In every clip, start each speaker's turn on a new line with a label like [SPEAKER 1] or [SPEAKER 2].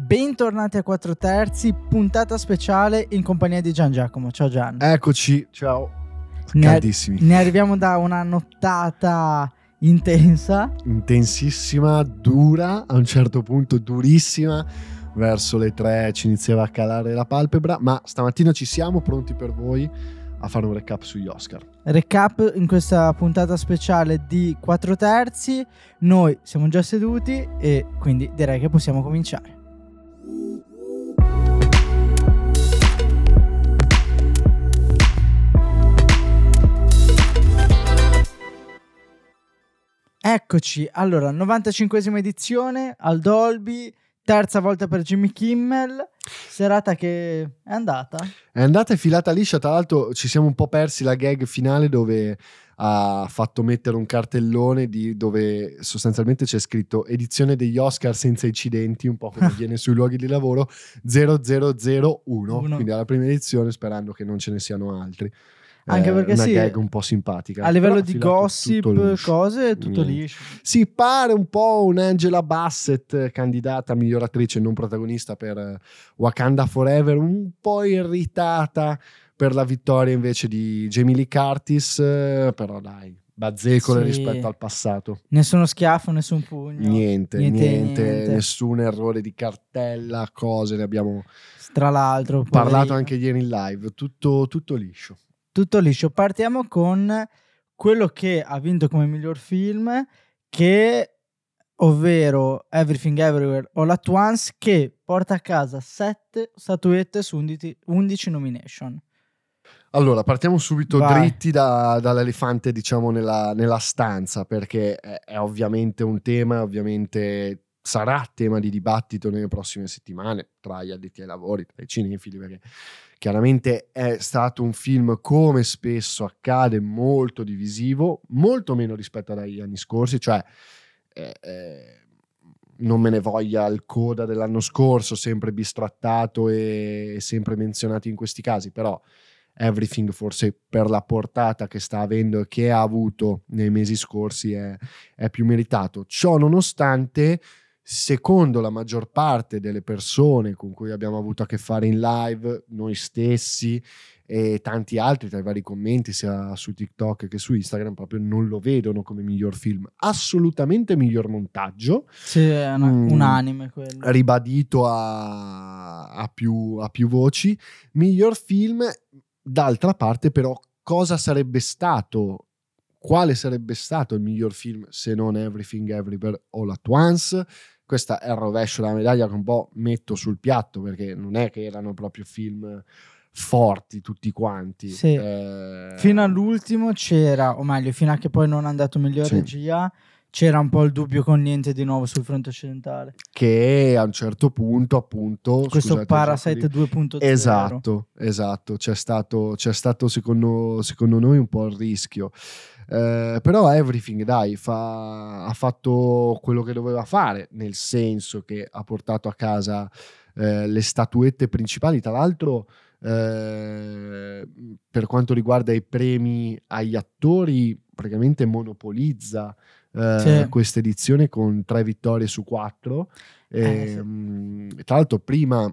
[SPEAKER 1] bentornati a 4 terzi, puntata speciale in compagnia di Gian Giacomo. Ciao Gian.
[SPEAKER 2] Eccoci, ciao.
[SPEAKER 1] Ne,
[SPEAKER 2] Caldissimi.
[SPEAKER 1] ne arriviamo da una nottata intensa.
[SPEAKER 2] Intensissima, dura, a un certo punto durissima. Verso le tre ci iniziava a calare la palpebra, ma stamattina ci siamo pronti per voi a fare un recap sugli Oscar.
[SPEAKER 1] Recap in questa puntata speciale di 4 terzi. Noi siamo già seduti e quindi direi che possiamo cominciare. Eccoci, allora, 95esima edizione al Dolby, terza volta per Jimmy Kimmel, serata che è andata.
[SPEAKER 2] È andata e filata liscia, tra l'altro ci siamo un po' persi la gag finale dove ha fatto mettere un cartellone di, dove sostanzialmente c'è scritto edizione degli Oscar senza incidenti, un po' come avviene sui luoghi di lavoro, 0001,
[SPEAKER 1] Uno.
[SPEAKER 2] quindi alla prima edizione sperando che non ce ne siano altri.
[SPEAKER 1] Anche
[SPEAKER 2] Eh,
[SPEAKER 1] perché
[SPEAKER 2] una
[SPEAKER 1] sì,
[SPEAKER 2] gag un po' simpatica.
[SPEAKER 1] A livello di gossip,
[SPEAKER 2] tutto
[SPEAKER 1] cose, tutto
[SPEAKER 2] Niente.
[SPEAKER 1] liscio.
[SPEAKER 2] Si pare un po' un'Angela Bassett candidata a miglior attrice non protagonista per eh, Wakanda Forever, un po' irritata per la vittoria invece di Jamie Lee Curtis, eh, però dai, bazzecole
[SPEAKER 1] Sì.
[SPEAKER 2] rispetto al passato.
[SPEAKER 1] Nessuno schiaffo, nessun pugno.
[SPEAKER 2] Niente,
[SPEAKER 1] Niente,
[SPEAKER 2] niente,
[SPEAKER 1] niente.
[SPEAKER 2] nessun errore di cartella, cose, ne abbiamo
[SPEAKER 1] Tra l'altro,
[SPEAKER 2] parlato anche ieri in live, tutto, tutto liscio.
[SPEAKER 1] Tutto liscio. Partiamo con quello che ha vinto come miglior film, che ovvero Everything Everywhere All At Once, che porta a casa 7 statuette su 11 11 nomination.
[SPEAKER 2] Allora, partiamo subito
[SPEAKER 1] Vai.
[SPEAKER 2] dritti da- dall'elefante, diciamo, nella, nella stanza, perché è, è ovviamente un tema, ovviamente sarà tema di dibattito nelle prossime settimane tra gli addetti ai lavori, tra i cinefili, perché chiaramente è stato un film, come spesso accade, molto divisivo, molto meno rispetto agli anni scorsi, cioè eh, eh, non me ne voglia il coda dell'anno scorso, sempre bistrattato e sempre menzionato in questi casi, però Everything forse per la portata che sta avendo e che ha avuto nei mesi scorsi è, è più meritato. Ciò nonostante, secondo la maggior parte delle persone con cui abbiamo avuto a che fare in live, noi stessi e tanti altri tra i vari commenti sia su TikTok che su Instagram proprio non lo vedono come miglior film, assolutamente miglior montaggio
[SPEAKER 1] Sì, è una-
[SPEAKER 2] Mm.
[SPEAKER 1] unanime quello.
[SPEAKER 2] ribadito a, a più, a più voci. Miglior film, d'altra parte, però, cosa sarebbe stato? Quale sarebbe stato il miglior film se non Everything Everywhere All At Once? Questa è il rovescio della medaglia che un po' metto sul piatto perché non è che erano proprio film forti tutti quanti.
[SPEAKER 1] Sì.
[SPEAKER 2] Eh,
[SPEAKER 1] Fino all'ultimo c'era, o meglio, fino a che poi non è andato miglior
[SPEAKER 2] Sì.
[SPEAKER 1] regia, c'era un po' il dubbio con niente di nuovo sul fronte occidentale.
[SPEAKER 2] che a un certo punto, appunto,
[SPEAKER 1] Questo
[SPEAKER 2] scusate,
[SPEAKER 1] Parasite
[SPEAKER 2] Giacomo,
[SPEAKER 1] 2.0.
[SPEAKER 2] Esatto, esatto, c'è stato, c'è stato secondo, secondo noi un po' il rischio. Eh, però Everything, dai, fa- ha fatto quello che doveva fare, nel senso che ha portato a casa eh, le statuette principali. Tra l'altro, eh, per quanto riguarda i premi agli attori, praticamente monopolizza eh,
[SPEAKER 1] Sì.
[SPEAKER 2] questa edizione con tre vittorie su quattro.
[SPEAKER 1] Eh, sì.
[SPEAKER 2] Ehm, Tra l'altro, prima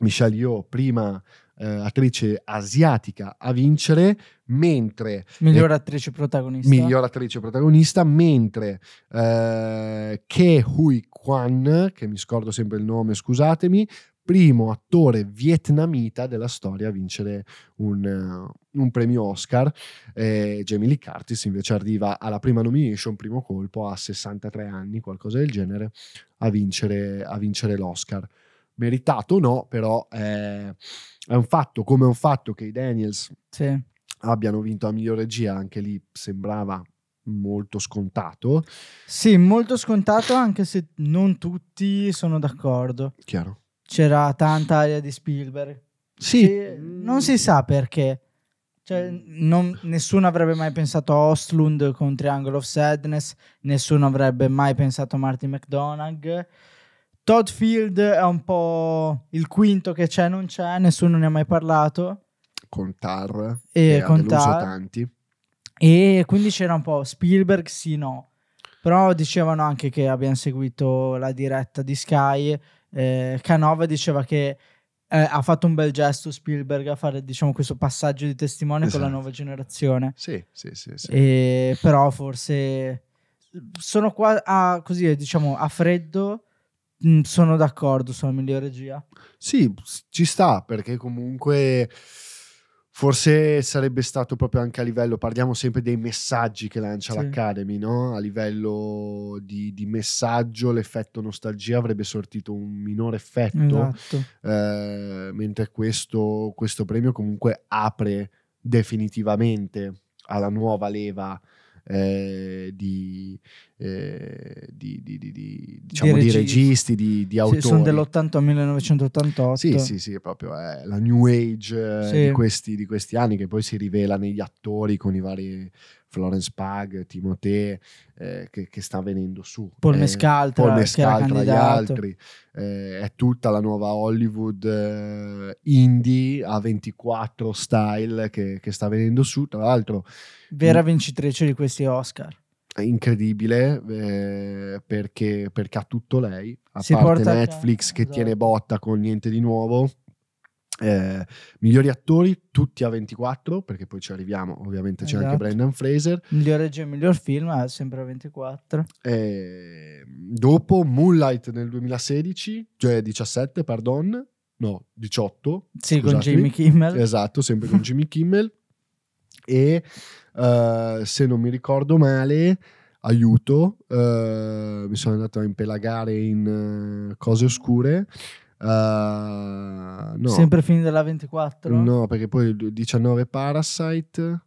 [SPEAKER 2] Michelle Yeoh, prima eh, attrice asiatica a vincere, mentre
[SPEAKER 1] Miglior attrice protagonista.
[SPEAKER 2] miglior attrice protagonista, mentre eh, Ke Huy Kwan, che mi scordo sempre il nome, scusatemi, primo attore vietnamita della storia a vincere un, un premio Oscar. Eh, Jamie Lee Curtis invece arriva alla prima nomination, primo colpo, a 63 anni, qualcosa del genere, a vincere, a vincere l'Oscar. Meritato o no, però eh, è un fatto, come è un fatto che i Daniels
[SPEAKER 1] Sì.
[SPEAKER 2] abbiano vinto la miglior regia, anche lì sembrava molto scontato.
[SPEAKER 1] Sì, molto scontato anche se non tutti sono d'accordo.
[SPEAKER 2] Chiaro.
[SPEAKER 1] C'era tanta aria di Spielberg.
[SPEAKER 2] Sì,
[SPEAKER 1] Che non si sa perché. Cioè, non- nessuno avrebbe mai pensato a Ostlund con Triangle of Sadness, nessuno avrebbe mai pensato a Martin McDonagh. Todd Field è un po' il quinto che c'è, non c'è, nessuno ne ha mai parlato.
[SPEAKER 2] con Tar
[SPEAKER 1] E con Tar.
[SPEAKER 2] tanti.
[SPEAKER 1] E quindi c'era un po' Spielberg, sì, no. Però dicevano anche che abbiamo seguito la diretta di Sky eh, Canova diceva che eh, ha fatto un bel gesto Spielberg a fare diciamo, questo passaggio di testimone
[SPEAKER 2] Esatto.
[SPEAKER 1] con la nuova generazione.
[SPEAKER 2] Sì, sì, sì. sì.
[SPEAKER 1] E, però forse sono qua a, così, diciamo, a freddo. Sono d'accordo sulla migliore regia.
[SPEAKER 2] Sì, ci sta perché comunque forse sarebbe stato proprio anche a livello, parliamo sempre dei messaggi che lancia
[SPEAKER 1] Sì.
[SPEAKER 2] l'Academy, no? A livello di, di messaggio l'effetto nostalgia avrebbe sortito un minore effetto,
[SPEAKER 1] Esatto.
[SPEAKER 2] eh, mentre questo, questo premio comunque apre definitivamente alla nuova leva eh, di, eh, di, di- di- di- diciamo, di
[SPEAKER 1] registi.
[SPEAKER 2] di, di
[SPEAKER 1] Sì,
[SPEAKER 2] autori.
[SPEAKER 1] sono dell'80 al 1988.
[SPEAKER 2] Sì, sì, sì, è proprio è la new age eh,
[SPEAKER 1] Sì.
[SPEAKER 2] di, questi, di questi anni che poi si rivela negli attori con i vari Florence Pug, Timothée, eh, che, che sta venendo su.
[SPEAKER 1] Paul
[SPEAKER 2] Eh,
[SPEAKER 1] Mescal, tra-
[SPEAKER 2] Paul gli altri. Eh, è tutta la nuova Hollywood eh, indie a 24 style che, che sta venendo su. Tra l'altro
[SPEAKER 1] Vera vincitrice di questi Oscar.
[SPEAKER 2] Incredibile eh, perché, perché ha tutto lei, a
[SPEAKER 1] Si
[SPEAKER 2] parte Netflix
[SPEAKER 1] casa,
[SPEAKER 2] che
[SPEAKER 1] esatto.
[SPEAKER 2] tiene botta con niente di nuovo. Eh, migliori attori tutti a 24 perché poi ci arriviamo ovviamente c'è anche
[SPEAKER 1] Esatto.
[SPEAKER 2] Brendan Fraser
[SPEAKER 1] Miglior regia e miglior film è sempre a 24.
[SPEAKER 2] Eh, dopo Moonlight nel 2016 cioè 17 pardon no 18
[SPEAKER 1] Sì, con
[SPEAKER 2] scusatemi.
[SPEAKER 1] Jimmy Kimmel.
[SPEAKER 2] Esatto, sempre con Jimmy Kimmel. E eh, se non mi ricordo male, aiuto, eh, mi sono andato a impelagare in eh, cose oscure. Eh, no,
[SPEAKER 1] Sempre film della 24.
[SPEAKER 2] no, perché poi il 19 Parasite.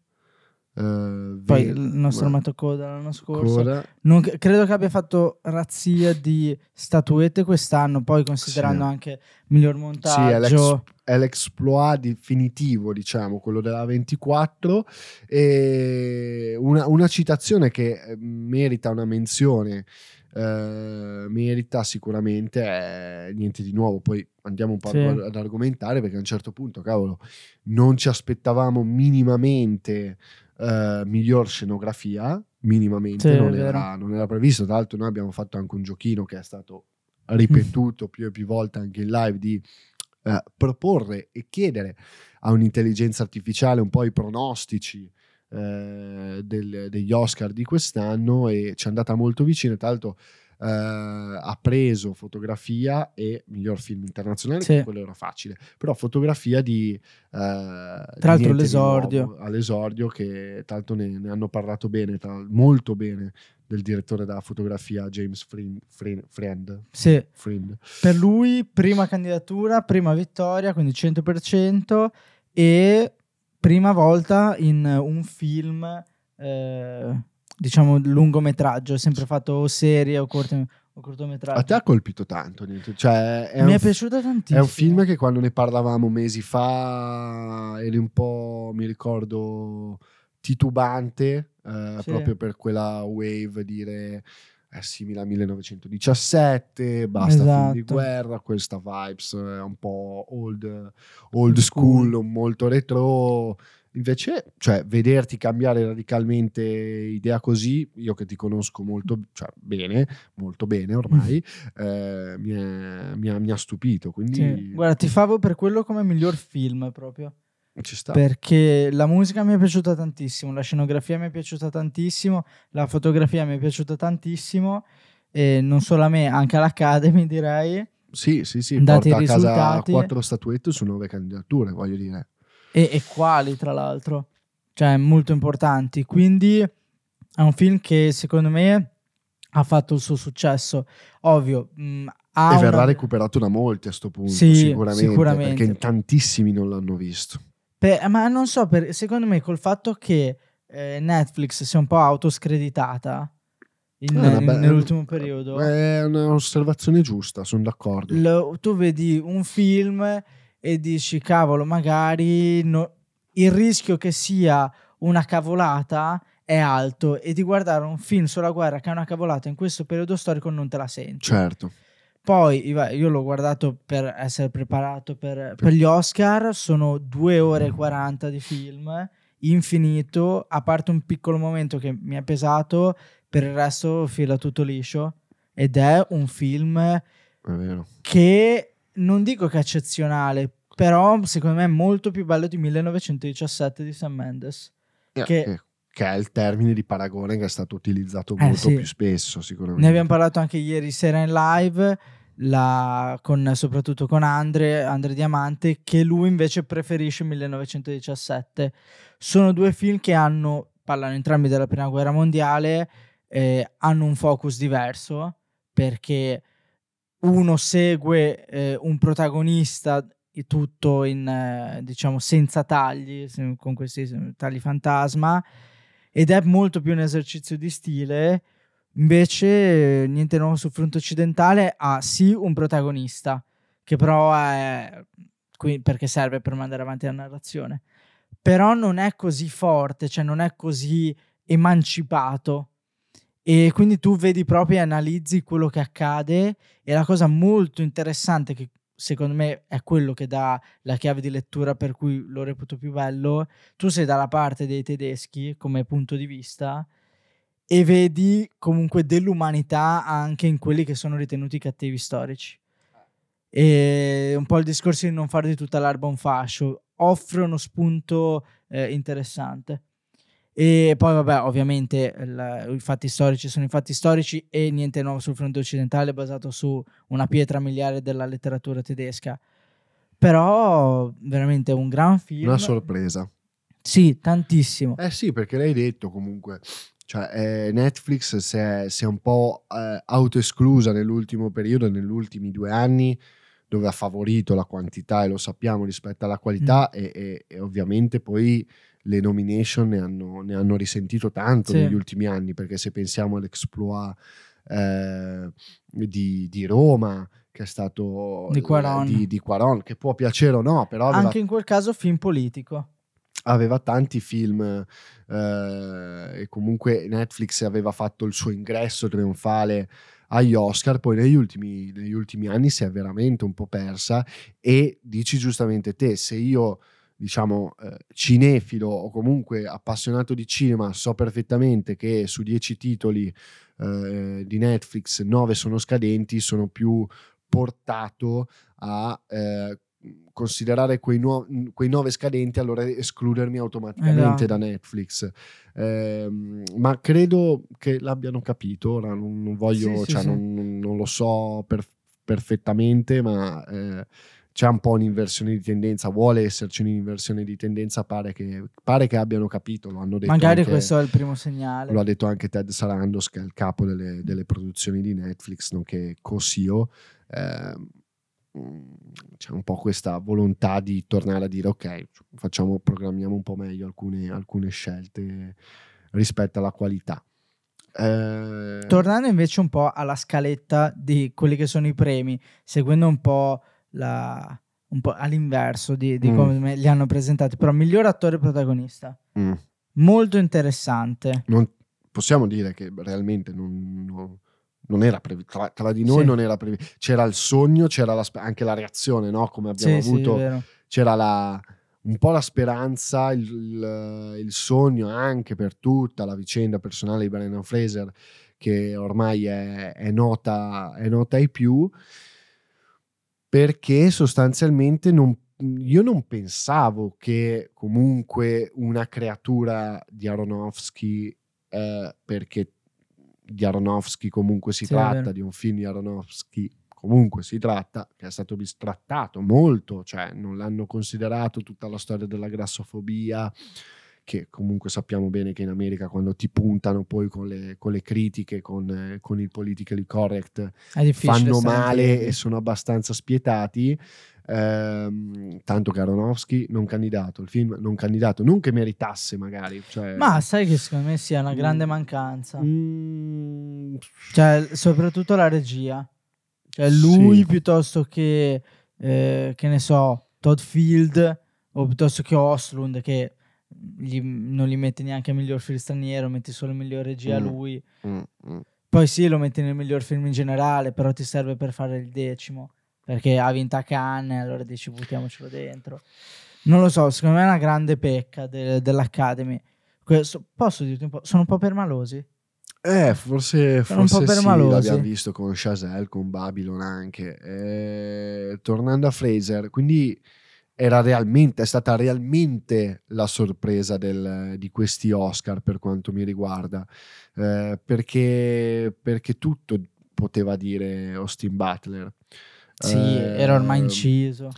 [SPEAKER 2] eh,
[SPEAKER 1] Poi il nostro
[SPEAKER 2] ma-
[SPEAKER 1] amato Coda l'anno scorso.
[SPEAKER 2] Coda.
[SPEAKER 1] Non credo che abbia fatto razzia di statuette quest'anno, poi considerando
[SPEAKER 2] Sì.
[SPEAKER 1] anche miglior montaggio.
[SPEAKER 2] È l'exploit definitivo, diciamo, quello della 24. E una, una citazione che eh, merita una menzione, eh, merita sicuramente è niente di nuovo. Poi andiamo un po'
[SPEAKER 1] Sì.
[SPEAKER 2] ad, ad argomentare perché a un certo punto, cavolo, non ci aspettavamo minimamente eh, miglior scenografia. Minimamente
[SPEAKER 1] Sì,
[SPEAKER 2] non, era, non era previsto. Tra l'altro, noi abbiamo fatto anche un giochino che è stato ripetuto più e più volte anche in live di eh, proporre e chiedere a un'intelligenza artificiale un po' i pronostici eh, del- degli Oscar di quest'anno e ci è andata molto vicino. Tra l'altro, eh, ha preso fotografia e miglior film internazionale,
[SPEAKER 1] Sì.
[SPEAKER 2] che quello era facile, però fotografia di. eh, tra
[SPEAKER 1] l'altro l'esordio.
[SPEAKER 2] all'esordio, che l'altro ne, ne hanno parlato bene, tra- molto bene del direttore della fotografia James Friend. Friend, Friend,
[SPEAKER 1] Sì,
[SPEAKER 2] Friend.
[SPEAKER 1] per lui prima candidatura, prima vittoria, quindi 100% e prima volta in un film eh, diciamo lungometraggio, sempre fatto o serie o, o cortometraggio.
[SPEAKER 2] A te ha colpito tanto, cioè è
[SPEAKER 1] Mi
[SPEAKER 2] un
[SPEAKER 1] è piaciuto
[SPEAKER 2] È
[SPEAKER 1] tantissimo.
[SPEAKER 2] un film che quando ne parlavamo mesi fa eri un po', mi ricordo, titubante, eh,
[SPEAKER 1] Sì.
[SPEAKER 2] proprio per quella wave dire è simile a 1917, basta film di
[SPEAKER 1] Esatto.
[SPEAKER 2] guerra, questa vibes è un po' old, old
[SPEAKER 1] Old
[SPEAKER 2] school,
[SPEAKER 1] school.
[SPEAKER 2] molto retro. Invece, cioè, vederti cambiare radicalmente idea così, io che ti conosco molto cioè, bene, molto bene ormai, eh, mi, è- mi ha, mi ha stupito. Quindi
[SPEAKER 1] Sì. Guarda, ti favo per quello come miglior film proprio. Perché la musica mi è piaciuta tantissimo, la scenografia mi è piaciuta tantissimo, la fotografia mi è piaciuta tantissimo. E non solo a me, anche all'Academy direi.
[SPEAKER 2] Sì, sì, sì,
[SPEAKER 1] dati
[SPEAKER 2] porta
[SPEAKER 1] i
[SPEAKER 2] a casa
[SPEAKER 1] risultati-
[SPEAKER 2] quattro statuette su nove candidature, voglio dire.
[SPEAKER 1] E, e quali tra l'altro, cioè molto importanti. Quindi è un film che secondo me ha fatto il suo successo. Ovvio, mh, ha
[SPEAKER 2] e verrà
[SPEAKER 1] una-
[SPEAKER 2] recuperato da molti a sto punto,
[SPEAKER 1] Sì,
[SPEAKER 2] sicuramente,
[SPEAKER 1] sicuramente.
[SPEAKER 2] perché in tantissimi non l'hanno visto.
[SPEAKER 1] Per- ma non so, per- secondo me col fatto che eh, Netflix sia un po' autoscreditata in-
[SPEAKER 2] una
[SPEAKER 1] in- nell'ultimo periodo.
[SPEAKER 2] È un'osservazione giusta, sono d'accordo.
[SPEAKER 1] lo- tu vedi un film e dici cavolo magari no- il rischio che sia una cavolata è alto e di guardare un film sulla guerra che è una cavolata in questo periodo storico non te la senti
[SPEAKER 2] Certo.
[SPEAKER 1] Poi io l'ho guardato per essere preparato per, per gli Oscar sono 2 ore e 40 di film infinito a parte un piccolo momento che mi è pesato per il resto fila tutto liscio ed è un film
[SPEAKER 2] è vero.
[SPEAKER 1] che non dico che è eccezionale, però secondo me è molto più bello di 1917 di Sam Mendes.
[SPEAKER 2] Eh,
[SPEAKER 1] Che-
[SPEAKER 2] che... che è il termine di paragone che è stato utilizzato
[SPEAKER 1] Eh,
[SPEAKER 2] molto
[SPEAKER 1] sì.
[SPEAKER 2] più spesso, sicuramente.
[SPEAKER 1] Ne abbiamo parlato anche ieri sera in live, la- con- soprattutto con Andre, Andre Diamante, che lui invece preferisce 1917. Sono due film che hanno, parlano entrambi della prima guerra mondiale, eh, hanno un focus diverso perché uno segue eh, un protagonista tutto in eh, diciamo senza tagli, con questi tagli fantasma ed è molto più un esercizio di stile. Invece, niente nuovo sul fronte occidentale ha sì un protagonista, che però è qui perché serve per mandare avanti la narrazione, però non è così forte, cioè non è così emancipato. E quindi tu vedi proprio e analizzi quello che accade. E la cosa molto interessante, che secondo me è quello che dà la chiave di lettura per cui lo reputo più bello, tu sei dalla parte dei tedeschi come punto di vista e vedi comunque dell'umanità anche in quelli che sono ritenuti cattivi storici. E un po' il discorso di non fare di tutta l'erba un fascio offre uno spunto eh, interessante. E poi, vabbè, ovviamente il- i fatti storici sono i fatti storici e niente nuovo sul fronte occidentale basato su una pietra miliare della letteratura tedesca. Però, veramente un gran film.
[SPEAKER 2] Una sorpresa.
[SPEAKER 1] Sì, tantissimo.
[SPEAKER 2] Eh sì, perché l'hai detto comunque. Cioè, eh, Netflix si è, si è un po' eh, autoesclusa nell'ultimo periodo, negli ultimi due anni, dove ha favorito la quantità, e lo sappiamo, rispetto alla qualità,
[SPEAKER 1] Mm.
[SPEAKER 2] e, e- e ovviamente poi le nomination ne hanno, ne hanno risentito tanto
[SPEAKER 1] Sì.
[SPEAKER 2] negli ultimi anni, perché se pensiamo all'exploit eh, di, di Roma, che è stato
[SPEAKER 1] Di Cuarón.
[SPEAKER 2] di, di Cuarón, che può piacere o no, però aveva
[SPEAKER 1] Anche in quel caso film politico.
[SPEAKER 2] aveva tanti film eh, e comunque Netflix aveva fatto il suo ingresso trionfale agli Oscar, poi negli ultimi, negli ultimi anni si è veramente un po' persa e dici giustamente te, se io diciamo eh, cinefilo o comunque appassionato di cinema so perfettamente che su 10 titoli eh, di Netflix 9 sono scadenti, sono più portato a eh, considerare quei, nuo- quei nove scadenti, allora escludermi automaticamente
[SPEAKER 1] Esatto.
[SPEAKER 2] da Netflix. Ehm, ma credo che l'abbiano capito. Ora non, non voglio,
[SPEAKER 1] Sì, sì,
[SPEAKER 2] cioè,
[SPEAKER 1] sì.
[SPEAKER 2] Non, non lo so per- perfettamente, ma eh, c'è un po' un'inversione di tendenza. Vuole esserci un'inversione di tendenza. Pare che, pare che abbiano capito. Lo hanno detto
[SPEAKER 1] Magari
[SPEAKER 2] anche-
[SPEAKER 1] questo è il primo segnale.
[SPEAKER 2] lo ha detto anche Ted Sarandos, che è il capo delle, delle produzioni di Netflix, nonché co-CEO. Ehm, mm, c'è un po' questa volontà di tornare a dire ok, facciamo, programmiamo un po' meglio alcune, alcune scelte rispetto alla qualità. Eh,
[SPEAKER 1] Tornando invece un po' alla scaletta di quelli che sono i premi, seguendo un po', la, un po' all'inverso di, di
[SPEAKER 2] Mm.
[SPEAKER 1] come li hanno presentati, però miglior attore protagonista,
[SPEAKER 2] mm,
[SPEAKER 1] molto interessante.
[SPEAKER 2] non- possiamo dire che realmente non, non- non era previsto, tra, tra di noi
[SPEAKER 1] Sì.
[SPEAKER 2] non era previsto, c'era il sogno, c'era la anche la reazione, no? come abbiamo
[SPEAKER 1] Sì, sì,
[SPEAKER 2] avuto
[SPEAKER 1] vero.
[SPEAKER 2] c'era la- un po' la speranza, il, il- il sogno anche per tutta la vicenda personale di Brendan Fraser, che ormai è, è nota, è nota ai più, perché sostanzialmente non- io non pensavo che comunque una creatura di Aronofsky, eh, perché di Aronofsky comunque si
[SPEAKER 1] Sì,
[SPEAKER 2] tratta, di un film di Aronofsky comunque si tratta, che è stato bistrattato molto, cioè non l'hanno considerato tutta la storia della grassofobia, che comunque sappiamo bene che in America quando ti puntano poi con le, con le critiche, con, eh, con il politically correct, fanno male e sono abbastanza spietati. Ehm, tanto che Aronofsky non candidato, il film non candidato, non che meritasse magari. Cioè,
[SPEAKER 1] Ma sai che secondo me sia una grande
[SPEAKER 2] Mm.
[SPEAKER 1] mancanza.
[SPEAKER 2] Mm,
[SPEAKER 1] Cioè, soprattutto la regia. Cioè, lui
[SPEAKER 2] Sì.
[SPEAKER 1] piuttosto che, eh, che ne so, Todd Field o piuttosto che Oslund, che gli- non li metti neanche a miglior film straniero, metti solo miglior regia a
[SPEAKER 2] Mm.
[SPEAKER 1] lui.
[SPEAKER 2] mm, mm.
[SPEAKER 1] Poi sì, lo metti nel miglior film in generale, però ti serve per fare il decimo. Perché ha vinto a Cannes, allora dici buttiamocelo dentro. Non lo so, secondo me è una grande pecca de- dell'Academy. Questo- posso dirti un po'? Sono un po' permalosi.
[SPEAKER 2] Eh, forse, forse sì, l'abbiamo visto con Chazelle, con Babylon anche. Eh, tornando a Fraser, quindi era realmente, è stata realmente la sorpresa del- di questi Oscar per quanto mi riguarda, Eh, perché, perché tutto poteva dire Austin Butler.
[SPEAKER 1] Sì,
[SPEAKER 2] Eh,
[SPEAKER 1] era ormai inciso.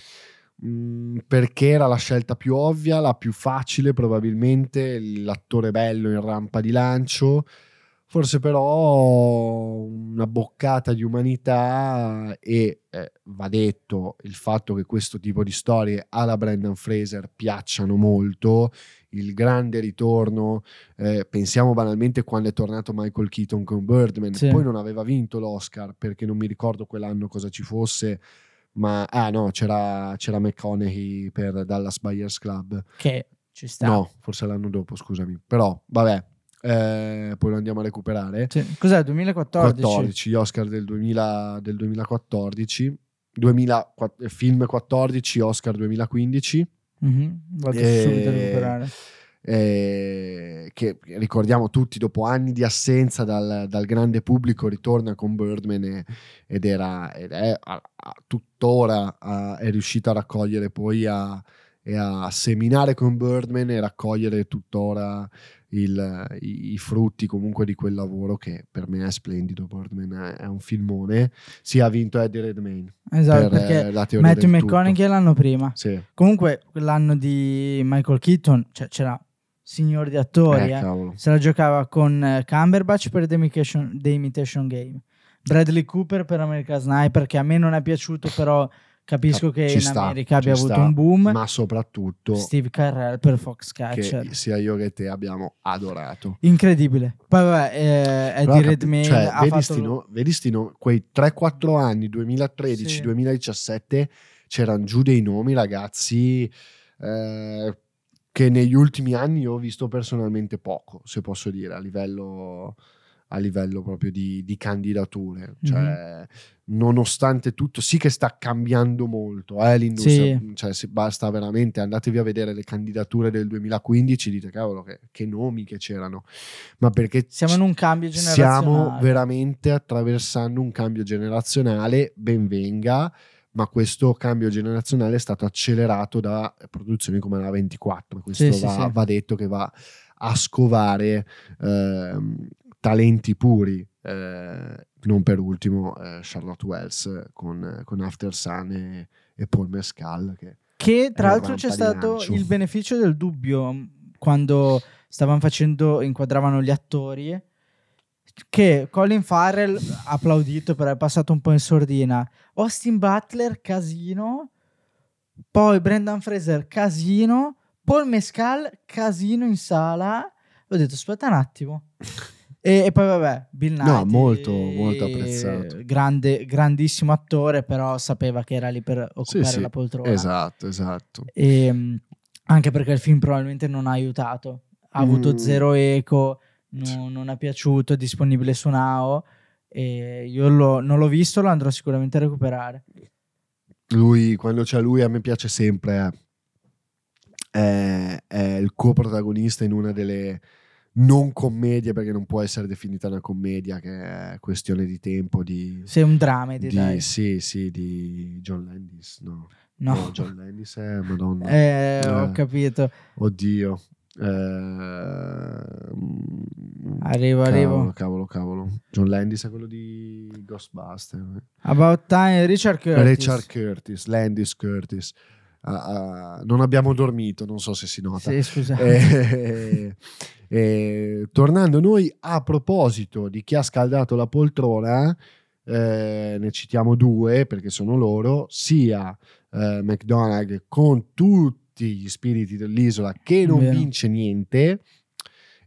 [SPEAKER 2] Mm, perché era la scelta più ovvia, la più facile probabilmente, l'attore bello in rampa di lancio, forse però una boccata di umanità e eh, va detto il fatto che questo tipo di storie alla Brendan Fraser piacciono molto, il grande ritorno, eh, pensiamo banalmente quando è tornato Michael Keaton con Birdman,
[SPEAKER 1] Sì.
[SPEAKER 2] poi non aveva vinto l'Oscar perché non mi ricordo quell'anno cosa ci fosse, ma ah no, c'era, c'era McConaughey per Dallas Buyers Club.
[SPEAKER 1] Che ci sta.
[SPEAKER 2] No, forse l'anno dopo, scusami. Però, vabbè, eh, poi lo andiamo a recuperare.
[SPEAKER 1] Sì. Cos'è? 2014?
[SPEAKER 2] 14, gli Oscar del, 2000 del 2014. 2000, qua- film 14, Oscar 2015.
[SPEAKER 1] Mhm, Vado
[SPEAKER 2] Eh,
[SPEAKER 1] subito a recuperare.
[SPEAKER 2] eh, che ricordiamo tutti dopo anni di assenza dal, dal grande pubblico ritorna con Birdman e- ed era ed è a- a- tuttora a- è riuscito a raccogliere poi a, e a seminare con Birdman e raccogliere tuttora il- i, i frutti comunque di quel lavoro che per me è splendido Birdman è, un filmone si ha vinto Eddie Redmayne
[SPEAKER 1] Esatto,
[SPEAKER 2] per
[SPEAKER 1] perché
[SPEAKER 2] eh, la teoria
[SPEAKER 1] Matthew. McConaughey l'anno prima.
[SPEAKER 2] sì,
[SPEAKER 1] Comunque, l'anno di Michael Keaton, cioè c'era signor di attori,
[SPEAKER 2] eh,
[SPEAKER 1] eh. se la giocava con eh, Cumberbatch per The Imitation, The Imitation Game, Bradley Cooper per American Sniper, che a me non è piaciuto, però capisco che
[SPEAKER 2] Ci
[SPEAKER 1] in
[SPEAKER 2] sta,
[SPEAKER 1] America abbia avuto
[SPEAKER 2] sta,
[SPEAKER 1] un boom.
[SPEAKER 2] ma soprattutto
[SPEAKER 1] Steve Carell per Foxcatcher.
[SPEAKER 2] che sia io che te abbiamo adorato.
[SPEAKER 1] Incredibile. Poi vabbè, eh, Eddie
[SPEAKER 2] capi-
[SPEAKER 1] Redmayne
[SPEAKER 2] cioè,
[SPEAKER 1] ha
[SPEAKER 2] vedi,
[SPEAKER 1] fatto...
[SPEAKER 2] no- vedi sti no- quei 3-4 anni, 2013-2017, c'erano giù dei nomi, ragazzi, eh, che negli ultimi anni io ho visto personalmente poco, se posso dire, a livello, a livello proprio di, di candidature. Cioè, nonostante tutto, sì che sta cambiando molto eh, l'industria. Cioè, se basta veramente, andatevi a vedere le candidature del 2015, dite, cavolo, che, che nomi che c'erano. Ma perché
[SPEAKER 1] Siamo in un cambio generazionale.
[SPEAKER 2] Stiamo veramente attraversando un cambio generazionale, ben venga, ma questo cambio generazionale è stato accelerato da produzioni come la 24. Questo
[SPEAKER 1] Sì, sì,
[SPEAKER 2] va,
[SPEAKER 1] sì.
[SPEAKER 2] va detto che va a scovare ehm, talenti puri. eh, non per ultimo eh, Charlotte Wells con, con After Sun e, e Paul Mescal che
[SPEAKER 1] Che tra l'altro c'è stato il beneficio del dubbio mh, quando stavano facendo, inquadravano gli attori, che Colin Farrell applaudito però è passato un po' in sordina. Austin Butler, casino. Poi Brendan Fraser, casino. Paul Mescal, casino in sala. Ho detto, aspetta un attimo. E, e poi vabbè, Bill
[SPEAKER 2] No,
[SPEAKER 1] Nighy,
[SPEAKER 2] molto, molto apprezzato.
[SPEAKER 1] Grande, grandissimo attore, però sapeva che era lì per occupare
[SPEAKER 2] sì,
[SPEAKER 1] la poltrona.
[SPEAKER 2] esatto, esatto.
[SPEAKER 1] E, mh, anche perché il film probabilmente non ha aiutato. Ha avuto
[SPEAKER 2] Mm.
[SPEAKER 1] zero eco, no- non è piaciuto, è disponibile su Now. E io lo- non l'ho visto, lo andrò sicuramente a recuperare.
[SPEAKER 2] Lui, quando c'è lui, a me piace sempre. eh, È, è il coprotagonista in una delle non commedie, perché non può essere definita una commedia, che è questione di tempo. Di,
[SPEAKER 1] Sei un dramedy,
[SPEAKER 2] di-
[SPEAKER 1] dai.
[SPEAKER 2] sì, sì, di John Landis. No,
[SPEAKER 1] No,
[SPEAKER 2] No, John Landis è Madonna.
[SPEAKER 1] Eh, ho
[SPEAKER 2] Eh.
[SPEAKER 1] capito.
[SPEAKER 2] Oddio. Ehm,
[SPEAKER 1] Arrivo,
[SPEAKER 2] cavolo,
[SPEAKER 1] arrivo.
[SPEAKER 2] Cavolo, cavolo. John Landis è quello di Ghostbuster.
[SPEAKER 1] About Time, Richard Curtis.
[SPEAKER 2] Richard Curtis, Landis Curtis. Ah, ah, non abbiamo dormito, non so se si nota.
[SPEAKER 1] Sì, scusa.
[SPEAKER 2] Eh, eh, tornando noi a proposito di chi ha scaldato la poltrona, eh, ne citiamo due perché sono loro, sia eh, McDonagh con tutti gli spiriti dell'isola che non
[SPEAKER 1] Vero.
[SPEAKER 2] vince niente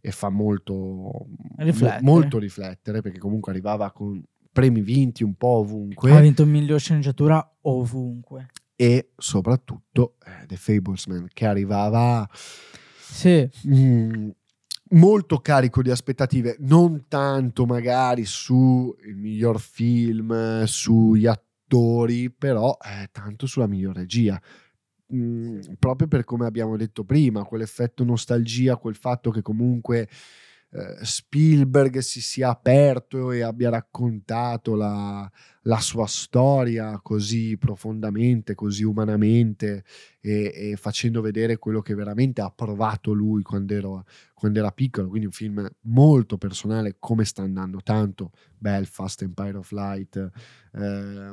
[SPEAKER 2] e fa molto
[SPEAKER 1] Riflettere.
[SPEAKER 2] mo- molto riflettere perché comunque arrivava con premi vinti un po' ovunque
[SPEAKER 1] Ha vinto miglior sceneggiatura ovunque.
[SPEAKER 2] e soprattutto eh, The Fablesman che arrivava
[SPEAKER 1] Sì,
[SPEAKER 2] mm, molto carico di aspettative, non tanto magari su il miglior film, sugli attori, però eh, tanto sulla miglior regia. Mm, proprio per come abbiamo detto prima, quell'effetto nostalgia, quel fatto che comunque eh, Spielberg si sia aperto e abbia raccontato la, la sua storia così profondamente, così umanamente e, e, facendo vedere quello che veramente ha provato lui quando, ero, quando era piccolo. Quindi un film molto personale, come sta andando tanto. Belfast, Empire of Light, eh,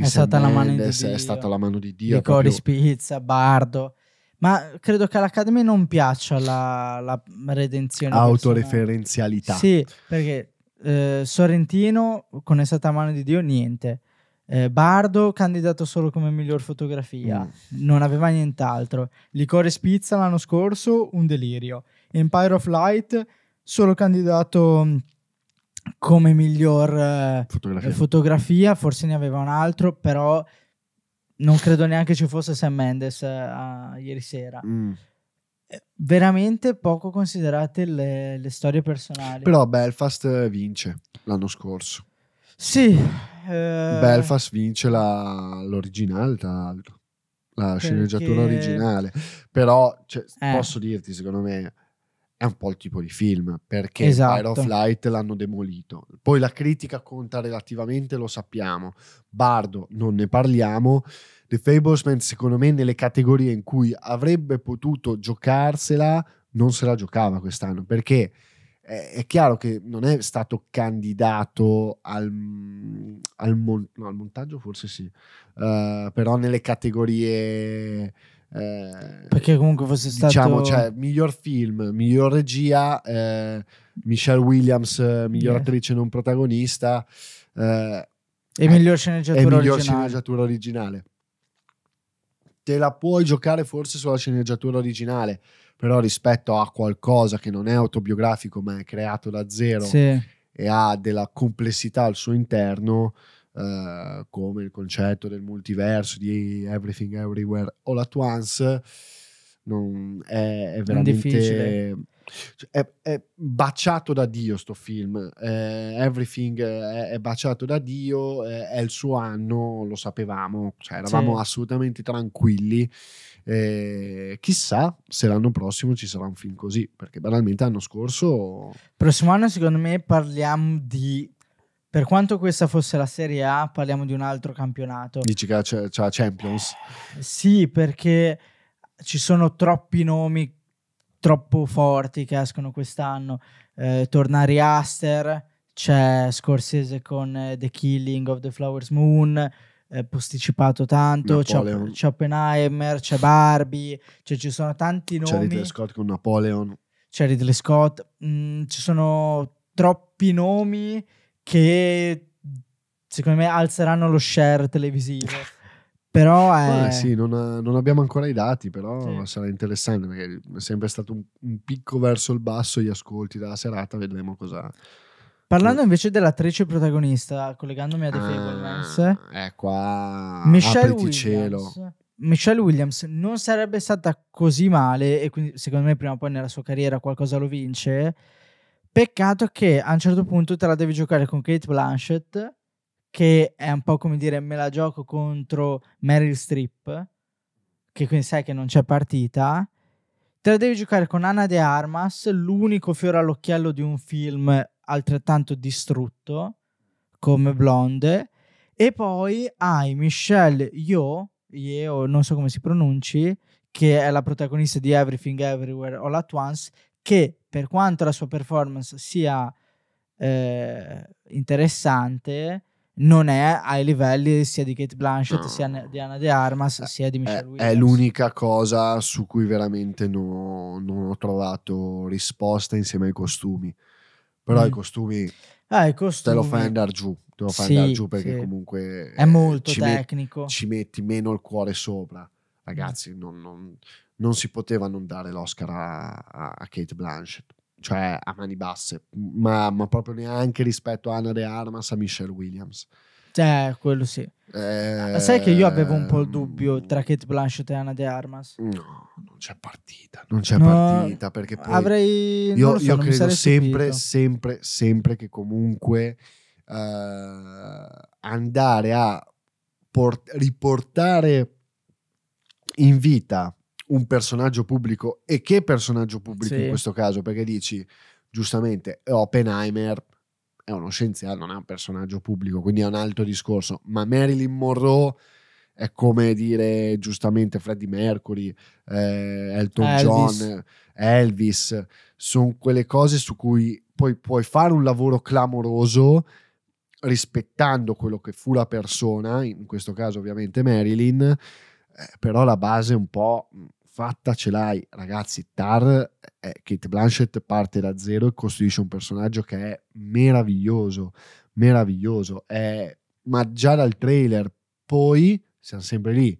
[SPEAKER 1] è, stata Mendes,
[SPEAKER 2] è stata la mano di Dio. Di
[SPEAKER 1] Coris Pizza, Bardo. Ma credo che all'Academy non piaccia la, la redenzione.
[SPEAKER 2] Autoreferenzialità.
[SPEAKER 1] Sì, perché eh, Sorrentino con È stata mano di Dio niente. Eh, Bardo candidato solo come miglior fotografia, mm. non aveva nient'altro. Licore Spizza l'anno scorso, un delirio. Empire of Light, solo candidato mm, come miglior eh, fotografia. fotografia. forse ne aveva un altro, però non credo neanche ci fosse Sam Mendes uh, ieri sera. Mm. Eh, veramente poco considerate le, le, storie personali.
[SPEAKER 2] Però Belfast vince l'anno scorso.
[SPEAKER 1] Sì.
[SPEAKER 2] Eh... Belfast vince la, l'originale, tra l'altro. La Perché... sceneggiatura originale. Però cioè, eh. posso dirti, secondo me, è un po' il tipo di film perché esatto. Fire of Light l'hanno demolito. Poi la critica conta relativamente, lo sappiamo. Bardo non ne parliamo. The Fablesman, secondo me, nelle categorie in cui avrebbe potuto giocarsela, non se la giocava quest'anno perché è chiaro che non è stato candidato al, al, mon- no, al montaggio, forse sì, uh, però nelle categorie
[SPEAKER 1] eh, Perché comunque fosse
[SPEAKER 2] diciamo,
[SPEAKER 1] stato...
[SPEAKER 2] cioè, miglior film, miglior regia, eh, Michelle Williams, miglior yeah. attrice non protagonista. Eh,
[SPEAKER 1] e miglior sceneggiatura,
[SPEAKER 2] e
[SPEAKER 1] miglior
[SPEAKER 2] originale. sceneggiatura originale. Te la puoi giocare forse sulla sceneggiatura originale, però rispetto a qualcosa che non è autobiografico ma è creato da zero
[SPEAKER 1] sì.
[SPEAKER 2] e ha della complessità al suo interno, uh, come il concetto del multiverso di Everything Everywhere All at Once non, è, è veramente cioè, è, è, baciato da Dio sto film. Eh, Everything è, è, baciato da Dio è il suo anno lo sapevamo cioè, eravamo sì. assolutamente tranquilli. Eh, chissà se l'anno prossimo ci sarà un film così perché banalmente l'anno scorso
[SPEAKER 1] prossimo anno secondo me parliamo di per quanto questa fosse la Serie A, parliamo di un altro campionato.
[SPEAKER 2] Dici che c'è, c'è la Champions?
[SPEAKER 1] Sì, perché ci sono troppi nomi troppo forti che escono quest'anno. Eh, torna Aster, c'è Scorsese con eh, The Killing of the Flowers Moon, eh, posticipato tanto, c'è, c'è, Oppenheimer, c'è Barbie, cioè ci sono tanti nomi.
[SPEAKER 2] C'è Ridley Scott con Napoleon.
[SPEAKER 1] C'è Ridley Scott, mm, ci sono troppi nomi che secondo me alzeranno lo share televisivo. Però è...
[SPEAKER 2] Eh, sì, non, non, abbiamo ancora i dati, però sì. sarà interessante perché è sempre stato un, un, picco verso il basso gli ascolti della serata, vedremo cosa...
[SPEAKER 1] Parlando invece dell'attrice protagonista, collegandomi a The ah, Fablemans,
[SPEAKER 2] è qua Michelle Williams, cielo.
[SPEAKER 1] Michelle Williams non sarebbe stata così male e quindi secondo me prima o poi nella sua carriera qualcosa lo vince Peccato che a un certo punto te la devi giocare con Kate Blanchett, che è un po' come dire me la gioco contro Meryl Streep, che quindi sai che non c'è partita. Te la devi giocare con Anna De Armas, l'unico fiore all'occhiello di un film altrettanto distrutto come Blonde. E poi hai Michelle Yeoh, Yeoh, non so come si pronunci, che è la protagonista di Everything Everywhere All At Once, che per quanto la sua performance sia eh, interessante, non è ai livelli sia di Kate Blanchett, no. sia di Anna De Armas, sia di Michelle
[SPEAKER 2] è,
[SPEAKER 1] Williams.
[SPEAKER 2] È l'unica cosa su cui veramente no, non ho trovato risposta insieme ai costumi. Però mm. i, costumi,
[SPEAKER 1] ah, i costumi
[SPEAKER 2] te lo fai andare giù, te lo fai sì, andare giù perché sì. comunque
[SPEAKER 1] è molto ci tecnico.
[SPEAKER 2] Met, ci metti meno il cuore sopra. Ragazzi, mm. non, non, non si poteva non dare l'Oscar a, a Kate Blanchett, cioè a mani basse, ma, ma, proprio neanche rispetto a Anna De Armas a Michelle Williams.
[SPEAKER 1] Cioè, quello sì. Eh, Sai che io avevo un po' il dubbio tra Kate Blanchett e Anna De Armas?
[SPEAKER 2] No, non c'è partita, non c'è no, partita perché poi
[SPEAKER 1] avrei
[SPEAKER 2] io,
[SPEAKER 1] so,
[SPEAKER 2] io credo sempre, sempre, sempre che comunque uh, andare a port- riportare in vita un personaggio pubblico e che personaggio pubblico sì. in questo caso perché dici giustamente Oppenheimer è uno scienziato, non è un personaggio pubblico, quindi è un altro discorso, ma Marilyn Monroe è come dire giustamente Freddie Mercury, eh, Elton
[SPEAKER 1] Elvis.
[SPEAKER 2] John, Elvis, sono quelle cose su cui poi puoi fare un lavoro clamoroso rispettando quello che fu la persona, in questo caso ovviamente Marilyn, eh, però la base un po' fatta ce l'hai. Ragazzi, Tar, eh, Kate Blanchett parte da zero e costruisce un personaggio che è meraviglioso, meraviglioso. È, ma già dal trailer, poi siamo sempre lì.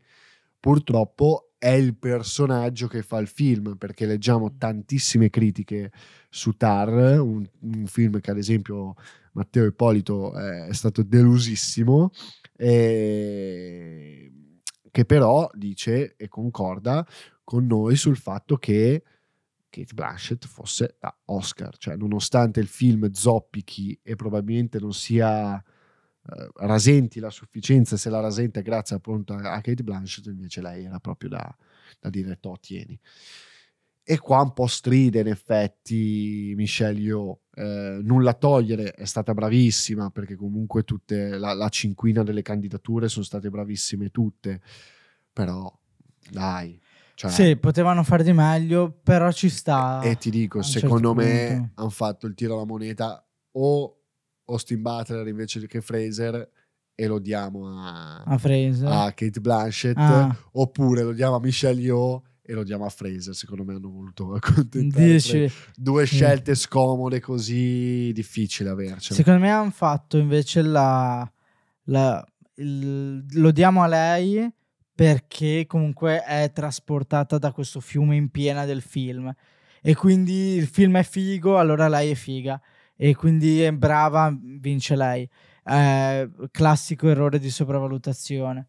[SPEAKER 2] Purtroppo è il personaggio che fa il film, perché leggiamo tantissime critiche su Tar, un, un film che ad esempio Matteo Ippolito eh, è stato delusissimo, e che però dice e concorda con noi sul fatto che Kate Blanchett fosse da Oscar, cioè nonostante il film zoppichi e probabilmente non sia eh, rasenti la sufficienza, se la rasenta grazie appunto a Kate Blanchett, invece lei era proprio da, da dire to tieni. E qua un po' stride in effetti Michelle Yeoh, eh, nulla a togliere, è stata bravissima perché comunque tutte la, la cinquina delle candidature sono state bravissime tutte, però dai. Cioè,
[SPEAKER 1] Sì, potevano fare di meglio, però ci sta.
[SPEAKER 2] e ti dico,
[SPEAKER 1] un
[SPEAKER 2] secondo
[SPEAKER 1] certo
[SPEAKER 2] me hanno fatto il tiro alla moneta o Austin Butler invece che Fraser e lo diamo a,
[SPEAKER 1] a
[SPEAKER 2] a Kate Blanchett
[SPEAKER 1] Ah.
[SPEAKER 2] oppure lo diamo a Michelle Yeoh e lo diamo a Fraser. Secondo me hanno voluto accontentare due scelte scomode così difficile avercene
[SPEAKER 1] secondo me hanno fatto invece la, la- il- lo diamo a lei perché comunque è trasportata da questo fiume in piena del film e quindi il film è figo, allora lei è figa e quindi è brava, vince lei. Eh, classico errore di sopravvalutazione.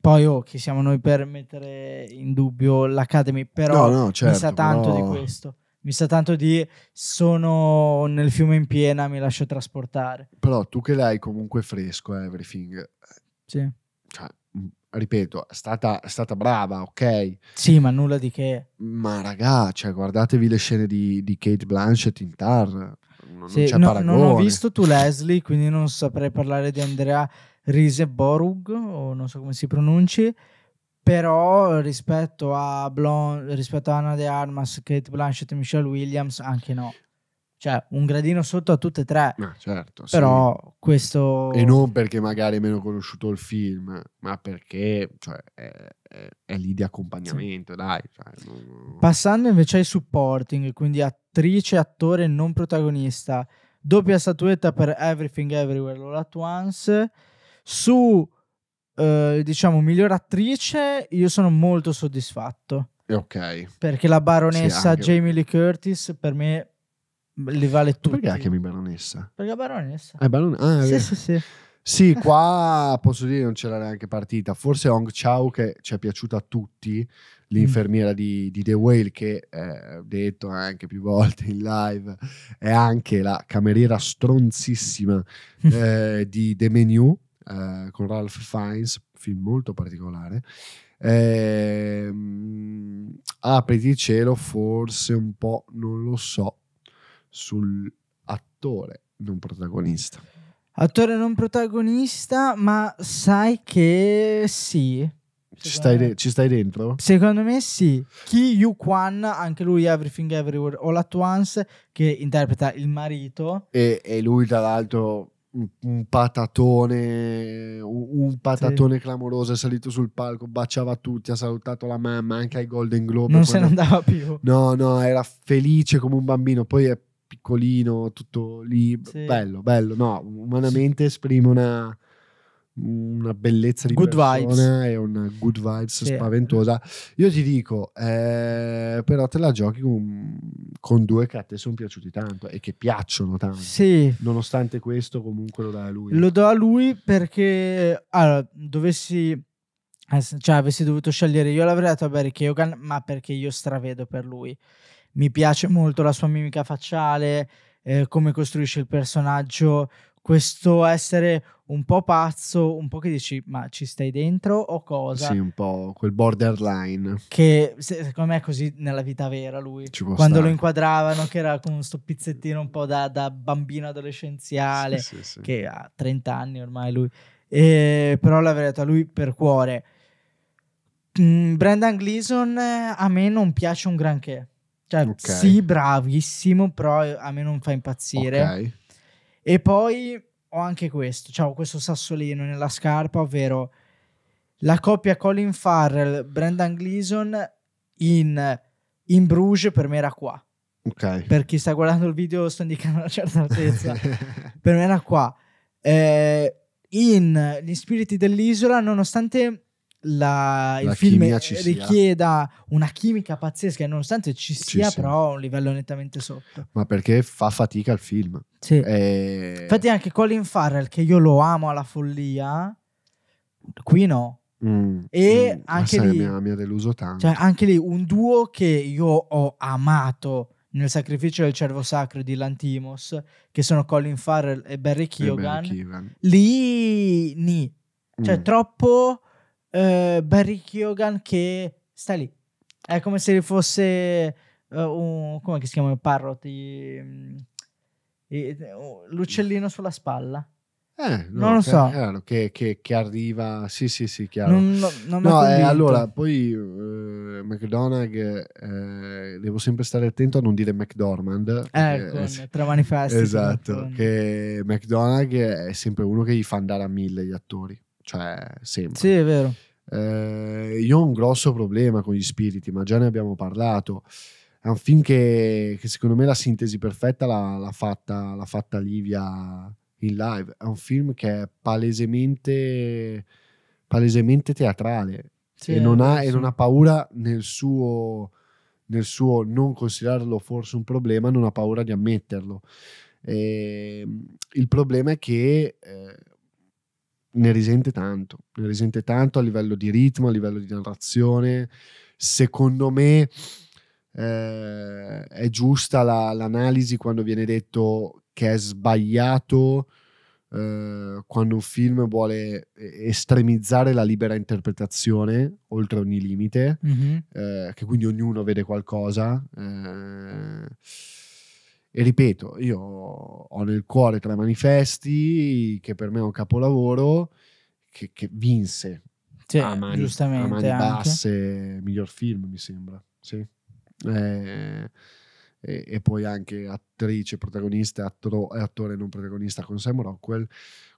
[SPEAKER 1] Poi, oh, chi siamo noi per mettere in dubbio l'Academy? Però
[SPEAKER 2] no no certo
[SPEAKER 1] mi sa tanto
[SPEAKER 2] però-
[SPEAKER 1] di questo. Mi sa tanto di sono nel fiume in piena, mi lascio trasportare.
[SPEAKER 2] però tu che l'hai comunque fresco eh, everything
[SPEAKER 1] Sì.
[SPEAKER 2] Cioè, mh, ripeto è stata, è stata brava ok
[SPEAKER 1] Sì, ma nulla di che.
[SPEAKER 2] Ma raga, cioè, guardatevi le scene di, di Kate Blanchett in Tar. Non, non
[SPEAKER 1] Sì,
[SPEAKER 2] c'è
[SPEAKER 1] no-
[SPEAKER 2] paragone.
[SPEAKER 1] non ho visto tu Leslie, quindi non saprei parlare di Andrea Riseborg, o non so come si pronunci. Però rispetto a Blon- rispetto a Anna De Armas, Kate Blanchett e Michelle Williams, anche no. Cioè, un gradino sotto a tutte e tre.
[SPEAKER 2] Ah, certo, sì.
[SPEAKER 1] Però questo...
[SPEAKER 2] E non perché magari è meno conosciuto il film, ma perché cioè, è, è- è lì di accompagnamento, dai. cioè, non-
[SPEAKER 1] Passando invece ai supporting, quindi attrice, attore non protagonista, doppia statuetta per Everything Everywhere All At Once. Su, eh, diciamo, miglior attrice, io sono molto soddisfatto.
[SPEAKER 2] Ok.
[SPEAKER 1] Perché la baronessa
[SPEAKER 2] anche-
[SPEAKER 1] Jamie Lee Curtis per me li vale tutti.
[SPEAKER 2] Perché la chiami baronessa?
[SPEAKER 1] Perché è baronessa.
[SPEAKER 2] Ah, è baron- ah,
[SPEAKER 1] sì, sì, sì.
[SPEAKER 2] Sì, qua posso dire non c'era neanche partita. Forse Hong Chao che ci è piaciuta a tutti, l'infermiera di, di The Whale che eh, ho detto anche più volte in live, è anche la cameriera stronzissima eh, di The Menu eh, con Ralph Fiennes, film molto particolare. Ehm, apriti il cielo, forse un po', non lo so, sull'attore non protagonista.
[SPEAKER 1] Attore non protagonista, ma sai che sì.
[SPEAKER 2] Ci stai, de- ci stai dentro?
[SPEAKER 1] Secondo me sì. Ki Yu Kwan, anche lui Everything Everywhere All At Once, che interpreta il marito.
[SPEAKER 2] E, e lui, tra l'altro, un, un patatone, un, un patatone clamoroso, è salito sul palco, baciava tutti, ha salutato la mamma, anche ai Golden Globe.
[SPEAKER 1] Non se ne andava più.
[SPEAKER 2] No, no, era felice come un bambino, poi è piccolino, tutto lì,
[SPEAKER 1] Sì.
[SPEAKER 2] bello, bello, no, umanamente esprime una, una bellezza di
[SPEAKER 1] Good
[SPEAKER 2] persona e una good vibes
[SPEAKER 1] Sì.
[SPEAKER 2] spaventosa. Io ti dico, eh, però te la giochi con, con due che a te sono piaciuti tanto e che piacciono tanto.
[SPEAKER 1] Sì,
[SPEAKER 2] Nonostante questo, comunque lo dai a lui.
[SPEAKER 1] lo do a lui perché allora, dovessi ess- cioè avessi dovuto scegliere io l'avrei dato a Barry Keoghan, ma perché io stravedo per lui. Mi piace molto la sua mimica facciale, eh, come costruisce il personaggio, questo essere un po' pazzo, un po' che dici ma ci stai dentro o cosa?
[SPEAKER 2] Sì, un po' quel borderline.
[SPEAKER 1] Che se- secondo me è così nella vita vera lui. Quando lo
[SPEAKER 2] stare.
[SPEAKER 1] inquadravano che era con sto pizzettino un po' da, da bambino adolescenziale,
[SPEAKER 2] Sì, sì, sì.
[SPEAKER 1] che ha 30 anni ormai lui. E, però la verità lui per cuore. Mm, Brendan Gleeson eh, a me non piace un granché. Cioè,
[SPEAKER 2] Ok.
[SPEAKER 1] sì, bravissimo, però a me non fa impazzire.
[SPEAKER 2] Ok.
[SPEAKER 1] E poi ho anche questo, cioè ho questo sassolino nella scarpa, ovvero la coppia Colin Farrell, Brendan Gleeson in, in Bruges per me era qua.
[SPEAKER 2] Ok.
[SPEAKER 1] Per chi sta guardando il video sto indicando una certa altezza. per me era qua. Eh, in Gli spiriti dell'isola, nonostante la- il
[SPEAKER 2] La
[SPEAKER 1] film
[SPEAKER 2] ci sia.
[SPEAKER 1] richieda una chimica pazzesca, e nonostante ci sia
[SPEAKER 2] sia.
[SPEAKER 1] però a un livello nettamente sotto.
[SPEAKER 2] Ma perché fa fatica il film.
[SPEAKER 1] Sì.
[SPEAKER 2] Eh,
[SPEAKER 1] Infatti anche Colin Farrell, che io lo amo alla follia, qui no.
[SPEAKER 2] mm,
[SPEAKER 1] e
[SPEAKER 2] mm,
[SPEAKER 1] anche
[SPEAKER 2] sai,
[SPEAKER 1] lì-
[SPEAKER 2] Mi ha, mi ha deluso tanto.
[SPEAKER 1] Cioè anche lì un duo che io ho amato nel sacrificio del cervo sacro di Lantimos, che sono Colin Farrell e Barry Keoghan.
[SPEAKER 2] beh, Keoghan.
[SPEAKER 1] Lì, ni. Cioè
[SPEAKER 2] Mm.
[SPEAKER 1] troppo eh, Barry Keoghan che sta lì. È come se fosse eh, un... come si chiama il parrot? I- mm, i- l'uccellino sulla spalla.
[SPEAKER 2] Eh, no,
[SPEAKER 1] Non lo
[SPEAKER 2] che-
[SPEAKER 1] so.
[SPEAKER 2] chiaro, che, che- che arriva, sì, sì, sì, chiaro.
[SPEAKER 1] Non, non,
[SPEAKER 2] no, eh, allora, poi eh, McDonagh, eh, devo sempre stare attento a non dire McDormand.
[SPEAKER 1] Eh, con
[SPEAKER 2] eh,
[SPEAKER 1] tre manifesti.
[SPEAKER 2] esatto,
[SPEAKER 1] con-
[SPEAKER 2] che McDonagh è sempre uno che gli fa andare a mille gli attori, cioè sempre.
[SPEAKER 1] Sì, è vero.
[SPEAKER 2] Eh, io ho un grosso problema con gli spiriti, ma già ne abbiamo parlato. È un film che, che secondo me la sintesi perfetta l'ha, l'ha fatta, l'ha fatta Livia in live. È un film che è palesemente, palesemente teatrale
[SPEAKER 1] Sì,
[SPEAKER 2] e, non ha,
[SPEAKER 1] sì.
[SPEAKER 2] e non ha paura nel suo, nel suo non considerarlo forse un problema, non ha paura di ammetterlo. E, il problema è che eh, ne risente tanto, ne risente tanto a livello di ritmo, a livello di narrazione. Secondo me eh, è giusta la- l'analisi quando viene detto che è sbagliato eh, quando un film vuole eh, estremizzare la libera interpretazione oltre ogni limite
[SPEAKER 1] Mhm.
[SPEAKER 2] eh, che quindi ognuno vede qualcosa. eh, e ripeto, io ho nel cuore tre manifesti, che per me è un capolavoro, che, che vinse
[SPEAKER 1] Sì,
[SPEAKER 2] a mani,
[SPEAKER 1] giustamente.
[SPEAKER 2] a mani basse, miglior film, mi sembra. Sì. Eh, e, e poi anche attrice, protagonista attro- e attore non protagonista con Sam Rockwell.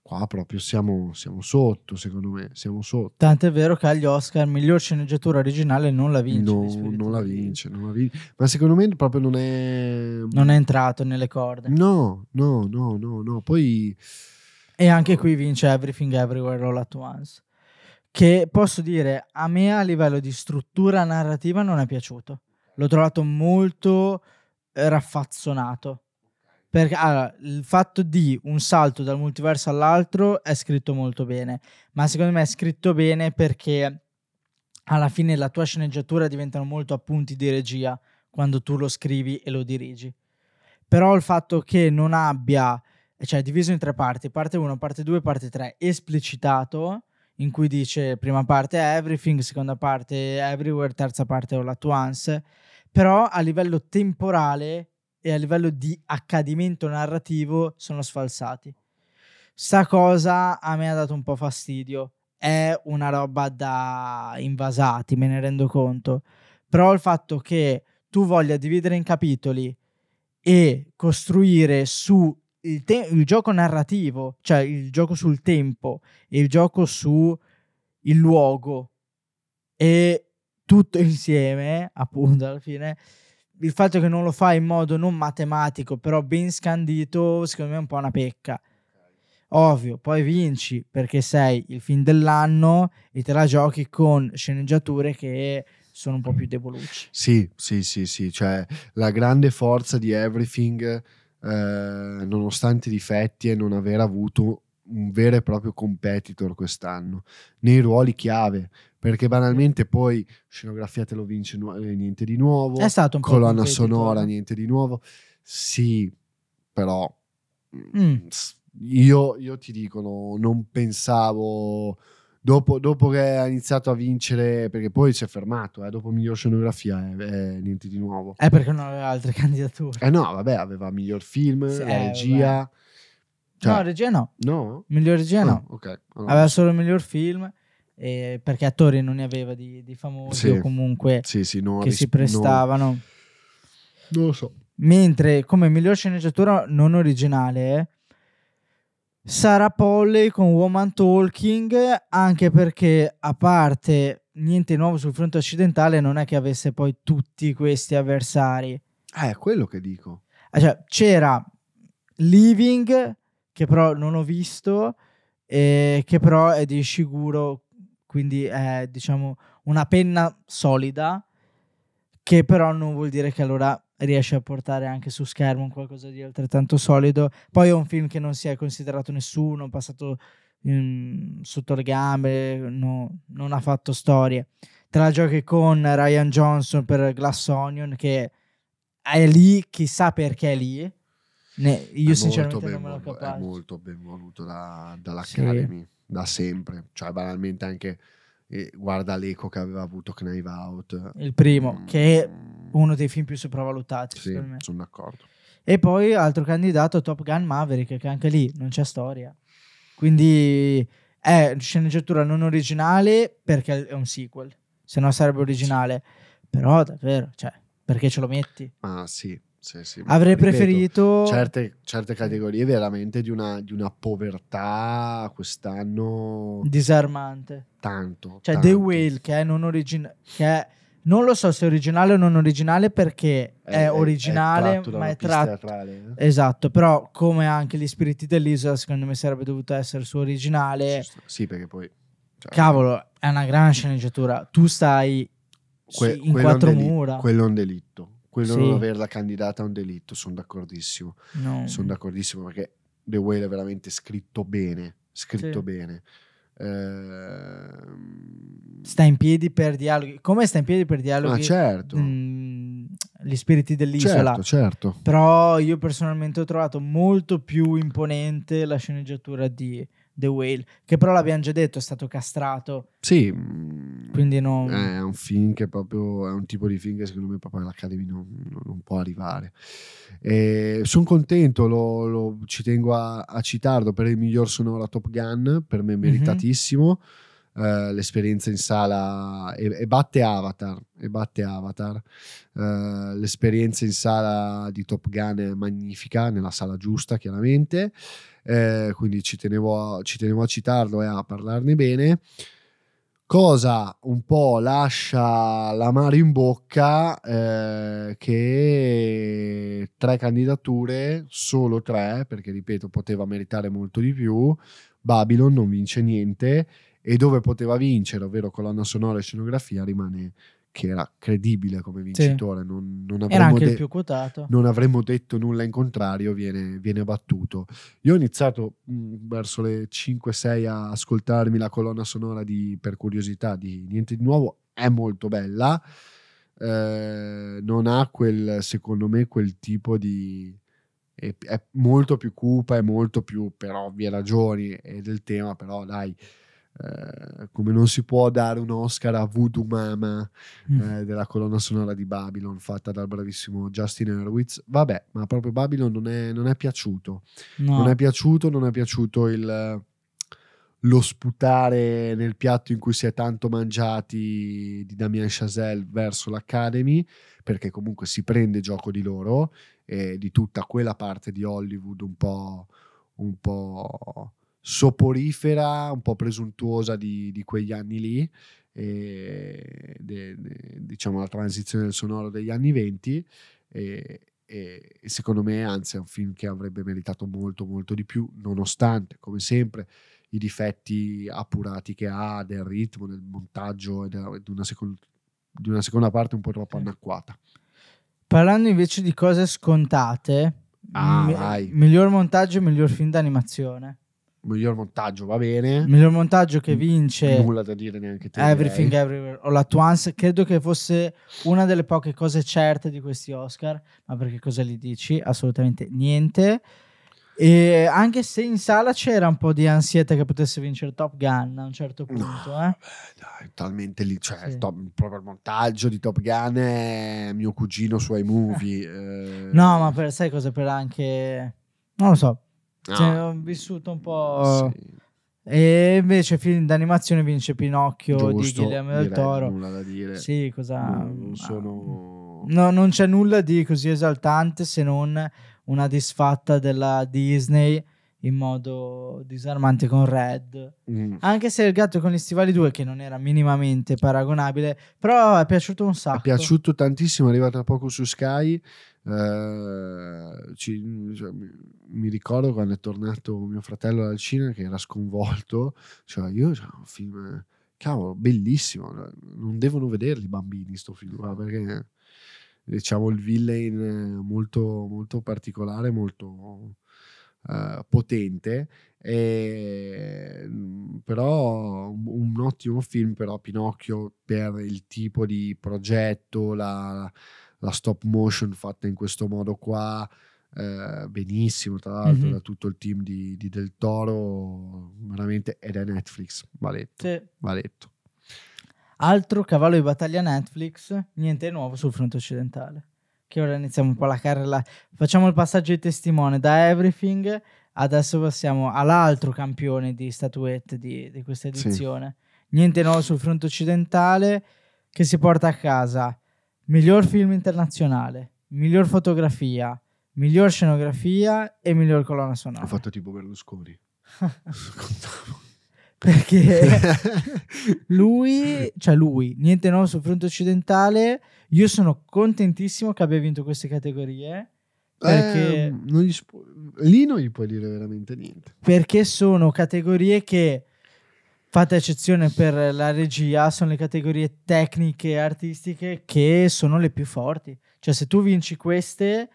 [SPEAKER 2] Qua proprio siamo, siamo sotto, secondo me, siamo sotto.
[SPEAKER 1] Tant'è vero che agli Oscar miglior sceneggiatura originale non la vince.
[SPEAKER 2] No, non la vince, non la vince. Ma secondo me proprio non è...
[SPEAKER 1] Non è entrato nelle corde.
[SPEAKER 2] No, no, no, no, no. Poi...
[SPEAKER 1] E anche qui vince Everything Everywhere All At Once. Che posso dire, a me a livello di struttura narrativa non è piaciuto. L'ho trovato molto eh, raffazzonato. Perché allora, il fatto di un salto dal multiverso all'altro è scritto molto bene, ma secondo me è scritto bene perché alla fine la tua sceneggiatura diventano molto appunti di regia quando tu lo scrivi e lo dirigi. Però il fatto che non abbia, cioè diviso in tre parti, parte 1, parte 2, parte 3, esplicitato, in cui dice prima parte everything, seconda parte everywhere, terza parte all at once, però a livello temporale e a livello di accadimento narrativo sono sfalsati. Sta cosa a me ha dato un po' fastidio. È una roba da invasati, me ne rendo conto. Però il fatto che tu voglia dividere in capitoli e costruire su il, te- il gioco narrativo, cioè il gioco sul tempo e il gioco su il luogo e tutto insieme, appunto, alla fine il fatto che non lo fai in modo non matematico, però ben scandito, secondo me è un po' una pecca. Ovvio, poi vinci perché sei il film dell'anno e te la giochi con sceneggiature che sono un po' più debolucci.
[SPEAKER 2] Sì, sì, sì, sì. Cioè, la grande forza di Everything, eh, nonostante i difetti, è non aver avuto un vero e proprio competitor quest'anno nei ruoli chiave perché banalmente poi scenografia te lo vince nu- eh, niente di nuovo
[SPEAKER 1] È stato un po'
[SPEAKER 2] colonna
[SPEAKER 1] competitor.
[SPEAKER 2] sonora niente di nuovo sì però
[SPEAKER 1] Mm.
[SPEAKER 2] s- io, io ti dico, no, non pensavo. Dopo, dopo che ha iniziato a vincere, perché poi si è fermato, eh, dopo miglior scenografia è, è niente di nuovo.
[SPEAKER 1] È perché non aveva altre candidature.
[SPEAKER 2] Eh no, vabbè, aveva miglior film,
[SPEAKER 1] Sì, eh,
[SPEAKER 2] regia. Cioè,
[SPEAKER 1] no, regia no.
[SPEAKER 2] no?
[SPEAKER 1] Miglior regia no.
[SPEAKER 2] Ah, ok. Allora,
[SPEAKER 1] Aveva solo il miglior film. Eh, perché attori non ne aveva di, di famosi
[SPEAKER 2] Sì.
[SPEAKER 1] o comunque
[SPEAKER 2] sì, sì, no,
[SPEAKER 1] che
[SPEAKER 2] ris-
[SPEAKER 1] si prestavano.
[SPEAKER 2] no, non lo so.
[SPEAKER 1] Mentre come miglior sceneggiatura non originale Sarah Polley con Woman Talking, anche perché a parte niente nuovo sul fronte occidentale, non è che avesse poi tutti questi avversari.
[SPEAKER 2] Eh, è quello che dico.
[SPEAKER 1] Ah, Cioè, c'era Living, che però non ho visto, e che però è di Shiguro, quindi è diciamo una penna solida, che però non vuol dire che allora riesce a portare anche su schermo un qualcosa di altrettanto solido. Poi è un film che non si è considerato nessuno, passato in- sotto le gambe, no- non ha fatto storie. Te la giochi con Ryan Johnson per Glass Onion, che è lì, chissà perché è lì. Ne- io
[SPEAKER 2] È
[SPEAKER 1] sinceramente
[SPEAKER 2] molto
[SPEAKER 1] non me lo capace.
[SPEAKER 2] È molto ben voluto da- dall'Academy, da sempre. Cioè, banalmente anche eh, guarda l'eco che aveva avuto Knife Out.
[SPEAKER 1] Il primo,
[SPEAKER 2] Mm,
[SPEAKER 1] che è uno dei film più sopravvalutati,
[SPEAKER 2] Sì, sono d'accordo.
[SPEAKER 1] E poi altro candidato Top Gun Maverick, che anche lì non c'è storia. Quindi è sceneggiatura non originale perché è un sequel, se no sarebbe originale. Però davvero, cioè, perché ce lo metti?
[SPEAKER 2] Ma sì, sì, sì.
[SPEAKER 1] Avrei
[SPEAKER 2] ripeto,
[SPEAKER 1] preferito
[SPEAKER 2] Certe, certe categorie veramente di una, di una povertà quest'anno
[SPEAKER 1] disarmante.
[SPEAKER 2] tanto.
[SPEAKER 1] Cioè
[SPEAKER 2] tanto.
[SPEAKER 1] The Whale che è non originale, che è non lo so se è originale o non originale perché è, originale,
[SPEAKER 2] tratto da
[SPEAKER 1] ma è tratto
[SPEAKER 2] teatrale, eh?
[SPEAKER 1] Esatto, però come anche gli spiriti dell'isola, secondo me sarebbe dovuto essere su originale.
[SPEAKER 2] Sì, perché poi... cioè,
[SPEAKER 1] Cavolo, è una gran sceneggiatura. Tu stai
[SPEAKER 2] que-
[SPEAKER 1] in
[SPEAKER 2] è
[SPEAKER 1] quattro mura.
[SPEAKER 2] Quello è un delitto. Quello
[SPEAKER 1] Sì.
[SPEAKER 2] non averla candidata è un delitto, sono d'accordissimo.
[SPEAKER 1] No.
[SPEAKER 2] Sono d'accordissimo perché The Whale è veramente scritto bene, scritto
[SPEAKER 1] Sì.
[SPEAKER 2] bene. Ehm,
[SPEAKER 1] Sta in piedi per dialoghi. Come sta in piedi per dialoghi?
[SPEAKER 2] certo,
[SPEAKER 1] mm, gli spiriti dell'isola.
[SPEAKER 2] certo, certo.
[SPEAKER 1] Però io personalmente ho trovato molto più imponente la sceneggiatura di The Whale, che però l'abbiamo già detto, è stato castrato.
[SPEAKER 2] Sì, mm,
[SPEAKER 1] Quindi non...
[SPEAKER 2] è un film che proprio è un tipo di film che secondo me proprio l'Academy non, non- può arrivare. Sono contento, lo- lo- ci tengo a, a citarlo per il miglior sonoro Top Gun, per me meritatissimo. Eh, l'esperienza in sala e, e batte Avatar e batte Avatar Eh, l'esperienza in sala di Top Gun è magnifica nella sala giusta chiaramente Eh, quindi ci tenevo, a, ci tenevo a citarlo e a parlarne bene. Cosa un po' lascia l'amaro in bocca eh, che tre candidature solo tre perché ripeto poteva meritare molto di più Babylon non vince niente e dove poteva vincere, ovvero colonna sonora e scenografia, rimane che era credibile come vincitore. Non, non
[SPEAKER 1] Era
[SPEAKER 2] avremmo de- non avremmo detto nulla in contrario, viene, viene battuto. Io ho iniziato mh, verso le 5-6 a ascoltarmi la colonna sonora di, per curiosità di Niente di Nuovo, è molto bella, eh, non ha quel, secondo me, quel tipo di... È, è molto più cupa, è molto più, per ovvie ragioni, e del tema, però dai, eh, come non si può dare un Oscar a Voodoo Mama
[SPEAKER 1] Mm.
[SPEAKER 2] eh, della colonna sonora di Babylon fatta dal bravissimo Justin Hurwitz. Vabbè, ma proprio Babylon non è, non è piaciuto.
[SPEAKER 1] No.
[SPEAKER 2] Non è piaciuto, non è piaciuto il, lo sputare nel piatto in cui si è tanto mangiati di Damien Chazelle verso l'Academy, perché comunque si prende gioco di loro e di tutta quella parte di Hollywood un po', un po' soporifera, un po' presuntuosa di, di quegli anni lì, e de- de- diciamo la transizione del sonoro degli anni 20 e, e- e secondo me anzi è un film che avrebbe meritato molto molto di più nonostante come sempre i difetti appurati che ha del ritmo del montaggio e della- di una, secon- di una seconda parte un po' troppo anacquata
[SPEAKER 1] Parlando invece di cose scontate,
[SPEAKER 2] Ah,
[SPEAKER 1] mi- miglior montaggio e miglior film d'animazione.
[SPEAKER 2] Miglior montaggio va bene
[SPEAKER 1] Miglior montaggio che vince
[SPEAKER 2] nulla da dire neanche te
[SPEAKER 1] Everything
[SPEAKER 2] direi.
[SPEAKER 1] Everywhere All At Once. Credo che fosse una delle poche cose certe di questi Oscar. Ma perché cosa gli dici? Assolutamente niente. E anche se in sala c'era un po' di ansietta che potesse vincere Top Gun a un certo punto,
[SPEAKER 2] No,
[SPEAKER 1] eh.
[SPEAKER 2] beh, dai, talmente lì, cioè
[SPEAKER 1] Sì.
[SPEAKER 2] il, top- proprio il montaggio di Top Gun è mio cugino su iMovie. eh,
[SPEAKER 1] No, ma per, sai cosa? Per anche... Non lo so,
[SPEAKER 2] no,
[SPEAKER 1] cioè, ho vissuto un po'...
[SPEAKER 2] sì,
[SPEAKER 1] E invece film d'animazione vince Pinocchio di
[SPEAKER 2] giusto,
[SPEAKER 1] Guillermo del Toro.
[SPEAKER 2] Nulla da dire.
[SPEAKER 1] Sì, cosa...
[SPEAKER 2] No, non sono...
[SPEAKER 1] No, non c'è nulla di così esaltante se non una disfatta della Disney in modo disarmante con Red.
[SPEAKER 2] Mm.
[SPEAKER 1] Anche se il gatto con gli stivali 2, che non era minimamente paragonabile, però è piaciuto un sacco.
[SPEAKER 2] È piaciuto tantissimo, è arrivato da poco su Sky. Eh, ci- cioè, mi, mi ricordo quando è tornato mio fratello dal cinema che era sconvolto. Cioè, io cioè, un film, cavolo, bellissimo. Non devono vederli i bambini sto film qua, perché diciamo il villain molto, molto particolare, molto eh, potente. E, mm, però un, un ottimo film però Pinocchio per il tipo di progetto la, la stop motion fatta in questo modo qua eh, benissimo tra l'altro
[SPEAKER 1] Mhm.
[SPEAKER 2] da tutto il team di, di Del Toro veramente ed è Netflix va letto,
[SPEAKER 1] Sì.
[SPEAKER 2] va letto.
[SPEAKER 1] Altro cavallo di battaglia Netflix, niente nuovo sul fronte occidentale. Che ora iniziamo un po' la carrella. Facciamo il passaggio di testimone da Everything. Adesso passiamo all'altro campione di statuette di, di questa
[SPEAKER 2] Sì.
[SPEAKER 1] edizione. Niente di nuovo sul fronte occidentale che si porta a casa miglior film internazionale, miglior fotografia, miglior scenografia e miglior colonna sonora.
[SPEAKER 2] ho fatto tipo Berlusconi
[SPEAKER 1] Perché lui, cioè lui, niente nuovo sul fronte occidentale. Io sono contentissimo che abbia vinto queste categorie perché,
[SPEAKER 2] Eh, non gli spu- lì non gli puoi dire veramente niente
[SPEAKER 1] perché sono categorie che, fatta eccezione per la regia, sono le categorie tecniche e artistiche che sono le più forti. Cioè, se tu vinci queste,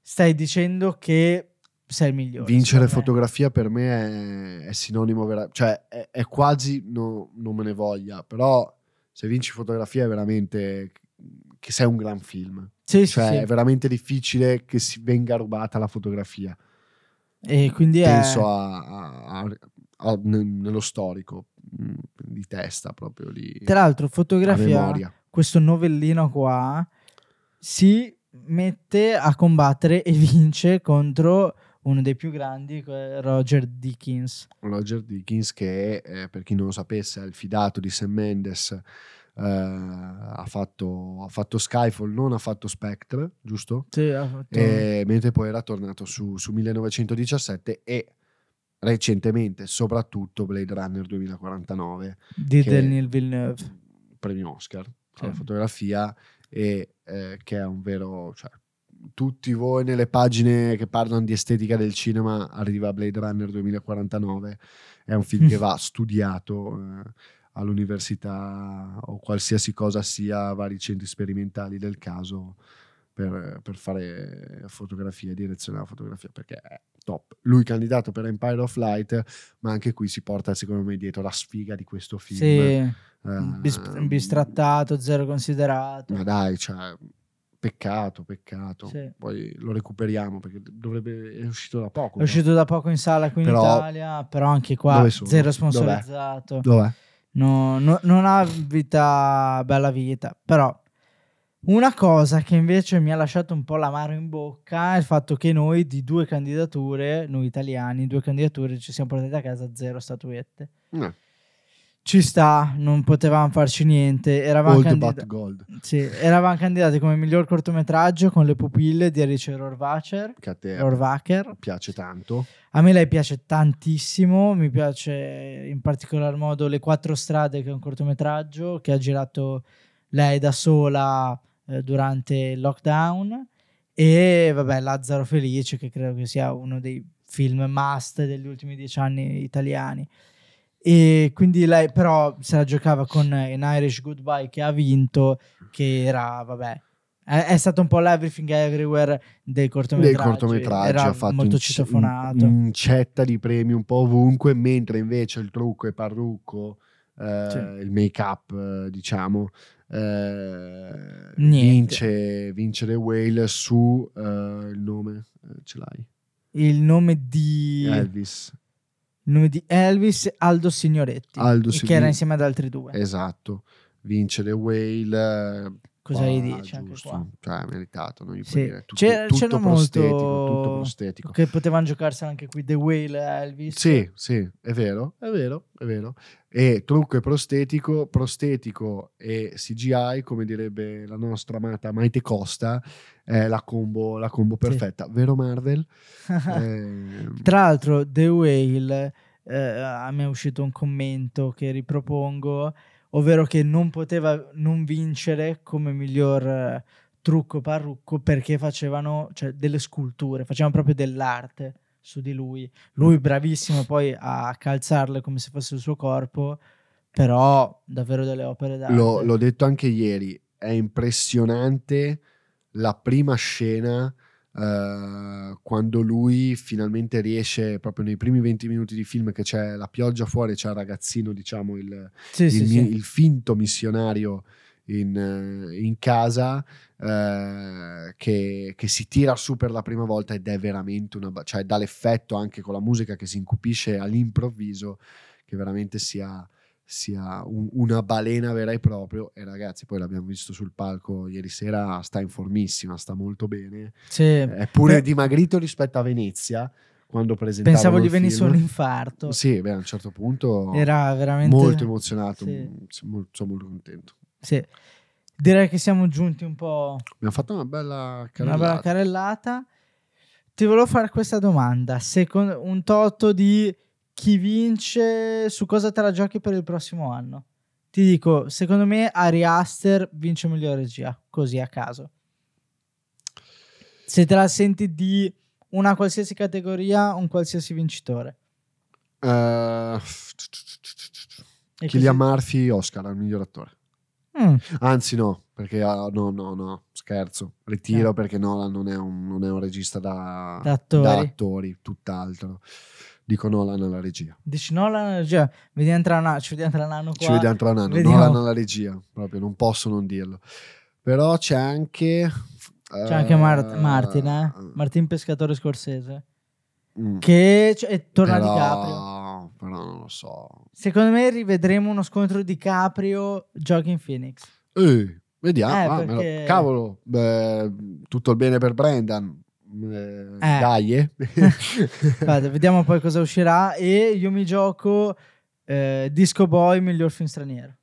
[SPEAKER 1] stai dicendo che sei il migliore.
[SPEAKER 2] Vincere fotografia per me è, è sinonimo, vera- cioè è, è quasi, no- non me ne voglia, però se vinci fotografia è veramente che sei un gran film.
[SPEAKER 1] Sì, sì,
[SPEAKER 2] Cioè
[SPEAKER 1] sì.
[SPEAKER 2] è veramente difficile che si venga rubata la fotografia.
[SPEAKER 1] E quindi è...
[SPEAKER 2] Penso a, a- a- a- ne- nello storico di testa proprio di
[SPEAKER 1] Tra l'altro, fotografia... questo novellino qua si mette a combattere e vince contro uno dei più grandi, eh, Roger Dickens.
[SPEAKER 2] Roger Dickens che eh, per chi non lo sapesse è il fidato di Sam Mendes eh, ha, fatto, ha fatto Skyfall non ha fatto Spectre giusto?
[SPEAKER 1] Sì, ha fatto-
[SPEAKER 2] E mentre poi era tornato su, su 1917 e recentemente soprattutto Blade Runner 2049
[SPEAKER 1] di Denis Villeneuve.
[SPEAKER 2] premio Oscar alla
[SPEAKER 1] Sì.
[SPEAKER 2] fotografia e eh, che è un vero cioè, tutti voi nelle pagine che parlano di estetica del cinema arriva Blade Runner 2049 è un film che va studiato eh, all'università o qualsiasi cosa sia vari centri sperimentali del caso per, per fare fotografia direzione alla fotografia perché è top lui candidato per Empire of Light ma anche qui si porta secondo me dietro la sfiga di questo film
[SPEAKER 1] Sì,
[SPEAKER 2] eh,
[SPEAKER 1] bis- bistrattato, zero considerato.
[SPEAKER 2] ma dai, cioè, peccato, peccato.
[SPEAKER 1] Sì.
[SPEAKER 2] Poi lo recuperiamo perché dovrebbe è uscito da poco.
[SPEAKER 1] È uscito da poco in sala qui in
[SPEAKER 2] Però-
[SPEAKER 1] Italia, però anche qua zero
[SPEAKER 2] Dov'è?
[SPEAKER 1] sponsorizzato.
[SPEAKER 2] Dov'è?
[SPEAKER 1] No, no- non ha vita, bella vita, però una cosa che invece mi ha lasciato un po' l'amaro in bocca è il fatto che noi di due candidature, noi italiani, due candidature ci siamo portati a casa zero statuette.
[SPEAKER 2] No.
[SPEAKER 1] Ci sta, non potevamo farci niente. Eravamo,
[SPEAKER 2] Old
[SPEAKER 1] candida-
[SPEAKER 2] but gold.
[SPEAKER 1] sì, eravamo candidati come miglior cortometraggio con le pupille di Alice Rohrwacher.
[SPEAKER 2] Che a te
[SPEAKER 1] Rohrwacher.
[SPEAKER 2] piace tanto.
[SPEAKER 1] A me lei piace tantissimo, mi piace in particolar modo Le quattro strade, che è un cortometraggio che ha girato lei da sola eh, durante il lockdown. E vabbè Lazzaro Felice che credo che sia uno dei film must degli ultimi dieci anni italiani. E quindi lei però se la giocava con In Irish Goodbye che ha vinto che era vabbè è, stato un po' l'Everything Everywhere dei cortometraggi,
[SPEAKER 2] Dei cortometraggi
[SPEAKER 1] era
[SPEAKER 2] ha fatto
[SPEAKER 1] molto
[SPEAKER 2] un-
[SPEAKER 1] citofonato.
[SPEAKER 2] un- incetta di premi un po' ovunque, mentre invece il trucco e parrucco, eh,
[SPEAKER 1] Sì.
[SPEAKER 2] il make up, eh, diciamo, eh, vince, vince The Whale su eh, il nome, eh, ce l'hai?
[SPEAKER 1] il nome di
[SPEAKER 2] Elvis.
[SPEAKER 1] il nome di Elvis Aldo Signoretti,
[SPEAKER 2] Aldo
[SPEAKER 1] che era
[SPEAKER 2] Signoretti.
[SPEAKER 1] insieme ad altri due.
[SPEAKER 2] Esatto. Vince The Whale.
[SPEAKER 1] Cosa gli dici anche
[SPEAKER 2] giusto.
[SPEAKER 1] qua?
[SPEAKER 2] Cioè, meritato. Non gli puoi
[SPEAKER 1] Sì.
[SPEAKER 2] dire. Tutto,
[SPEAKER 1] C'era-
[SPEAKER 2] tutto
[SPEAKER 1] c'era
[SPEAKER 2] prostetico.
[SPEAKER 1] molto-
[SPEAKER 2] prostetico.
[SPEAKER 1] Che potevano giocarsela anche qui The Whale Elvis.
[SPEAKER 2] Sì, sì, è vero, è vero, è vero. E trucco e prostetico, prostetico e CGI, come direbbe la nostra amata Maite Costa, è la combo, la combo
[SPEAKER 1] Sì.
[SPEAKER 2] perfetta. Vero Marvel? Eh,
[SPEAKER 1] Tra l'altro, The Whale, eh, a me è uscito un commento che ripropongo, ovvero che non poteva non vincere come miglior eh, trucco parrucco perché facevano cioè, delle sculture, facevano proprio dell'arte su di lui. Lui bravissimo poi a calzarle come se fosse il suo corpo, però davvero delle opere d'arte.
[SPEAKER 2] l'ho, l'ho detto anche ieri, è impressionante la prima scena eh, quando lui finalmente riesce, proprio nei primi 20 minuti di film, che c'è la pioggia fuori, c'è il ragazzino, diciamo, il,
[SPEAKER 1] Sì,
[SPEAKER 2] il,
[SPEAKER 1] sì,
[SPEAKER 2] mi-
[SPEAKER 1] sì.
[SPEAKER 2] il finto missionario in, eh, in casa eh, che, che si tira su per la prima volta ed è veramente una cioè dà l'effetto anche con la musica che si incupisce all'improvviso che veramente sia, sia un- una balena vera e proprio e ragazzi poi l'abbiamo visto sul palco ieri sera sta in formissima sta molto bene
[SPEAKER 1] Sì.
[SPEAKER 2] è pure
[SPEAKER 1] Beh,
[SPEAKER 2] dimagrito rispetto a Venezia quando presentava
[SPEAKER 1] Pensavo gli venisse
[SPEAKER 2] film.
[SPEAKER 1] un infarto.
[SPEAKER 2] sì beh, a un certo punto
[SPEAKER 1] Era veramente
[SPEAKER 2] molto emozionato
[SPEAKER 1] sì.
[SPEAKER 2] m- sono molto, contento
[SPEAKER 1] Sì. Direi che siamo giunti un po'
[SPEAKER 2] abbiamo fatto una bella
[SPEAKER 1] una
[SPEAKER 2] carrellata
[SPEAKER 1] bella carrellata. Ti volevo fare questa domanda: Secondo un toto di chi vince, su cosa te la giochi per il prossimo anno? Ti dico, secondo me Ari Aster vince miglior regia, così a caso. Se te la senti di una qualsiasi categoria, un qualsiasi vincitore.
[SPEAKER 2] Eh,
[SPEAKER 1] E
[SPEAKER 2] Cillian
[SPEAKER 1] così-
[SPEAKER 2] Murphy Oscar al miglior attore
[SPEAKER 1] Mm,
[SPEAKER 2] anzi no perché ah, no no no scherzo ritiro
[SPEAKER 1] No.
[SPEAKER 2] perché Nolan non è un, non è un regista da,
[SPEAKER 1] Da attori.
[SPEAKER 2] da attori, tutt'altro dico Nolan alla regia
[SPEAKER 1] dici no, la regia, vediamo tra un anno, ci vediamo tra un anno qua.
[SPEAKER 2] ci vediamo tra un anno
[SPEAKER 1] Vediamo.
[SPEAKER 2] Nolan alla regia proprio non posso non dirlo però c'è anche
[SPEAKER 1] C'è anche Mar- Martin, eh? Martin Pescatore Scorsese.
[SPEAKER 2] mm,
[SPEAKER 1] Che cioè, torna
[SPEAKER 2] però,
[SPEAKER 1] DiCaprio.
[SPEAKER 2] però non lo so
[SPEAKER 1] Secondo me rivedremo uno scontro DiCaprio Joaquin Phoenix.
[SPEAKER 2] Eh, vediamo.
[SPEAKER 1] Eh,
[SPEAKER 2] ah,
[SPEAKER 1] perché-
[SPEAKER 2] Cavolo, beh, tutto il bene per Brendan. Eh,
[SPEAKER 1] Eh.
[SPEAKER 2] Dai, eh.
[SPEAKER 1] Guarda, vediamo poi cosa uscirà. E io mi gioco eh, Disco Boy miglior film straniero.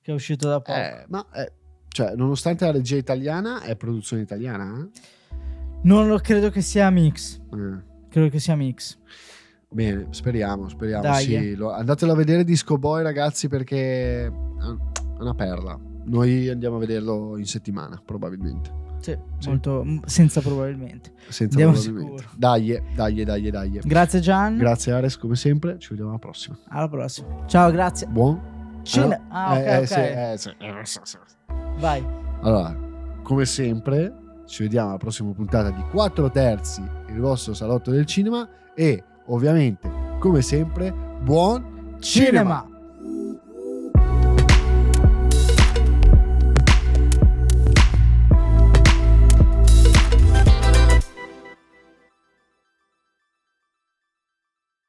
[SPEAKER 1] Che è uscito da poco.
[SPEAKER 2] Eh, ma eh, cioè, nonostante la regia italiana, è produzione italiana.
[SPEAKER 1] Non lo credo che sia mix.
[SPEAKER 2] eh? Eh,
[SPEAKER 1] Credo che sia mix.
[SPEAKER 2] Bene, speriamo, speriamo.
[SPEAKER 1] Dai,
[SPEAKER 2] sì.
[SPEAKER 1] eh.
[SPEAKER 2] Lo- andatelo a vedere Disco Boy, ragazzi, perché è una perla. Noi andiamo a vederlo in settimana, probabilmente.
[SPEAKER 1] Sì,
[SPEAKER 2] Sì.
[SPEAKER 1] molto senza probabilmente.
[SPEAKER 2] Senza
[SPEAKER 1] Andiamo
[SPEAKER 2] probabilmente.
[SPEAKER 1] sicuro.
[SPEAKER 2] Dai, dai, dai, dai.
[SPEAKER 1] Grazie Gian.
[SPEAKER 2] Grazie Ares, come sempre. Ci vediamo alla prossima.
[SPEAKER 1] Alla prossima. Ciao, grazie.
[SPEAKER 2] Buon.
[SPEAKER 1] Cine-
[SPEAKER 2] Ah,
[SPEAKER 1] ah, ok,
[SPEAKER 2] eh, eh,
[SPEAKER 1] ok.
[SPEAKER 2] sì, eh, sì, eh, sì.
[SPEAKER 1] Vai.
[SPEAKER 2] Allora, come sempre, ci vediamo alla prossima puntata di 4 terzi, il vostro salotto del cinema e ovviamente, come sempre, buon
[SPEAKER 1] Cinema.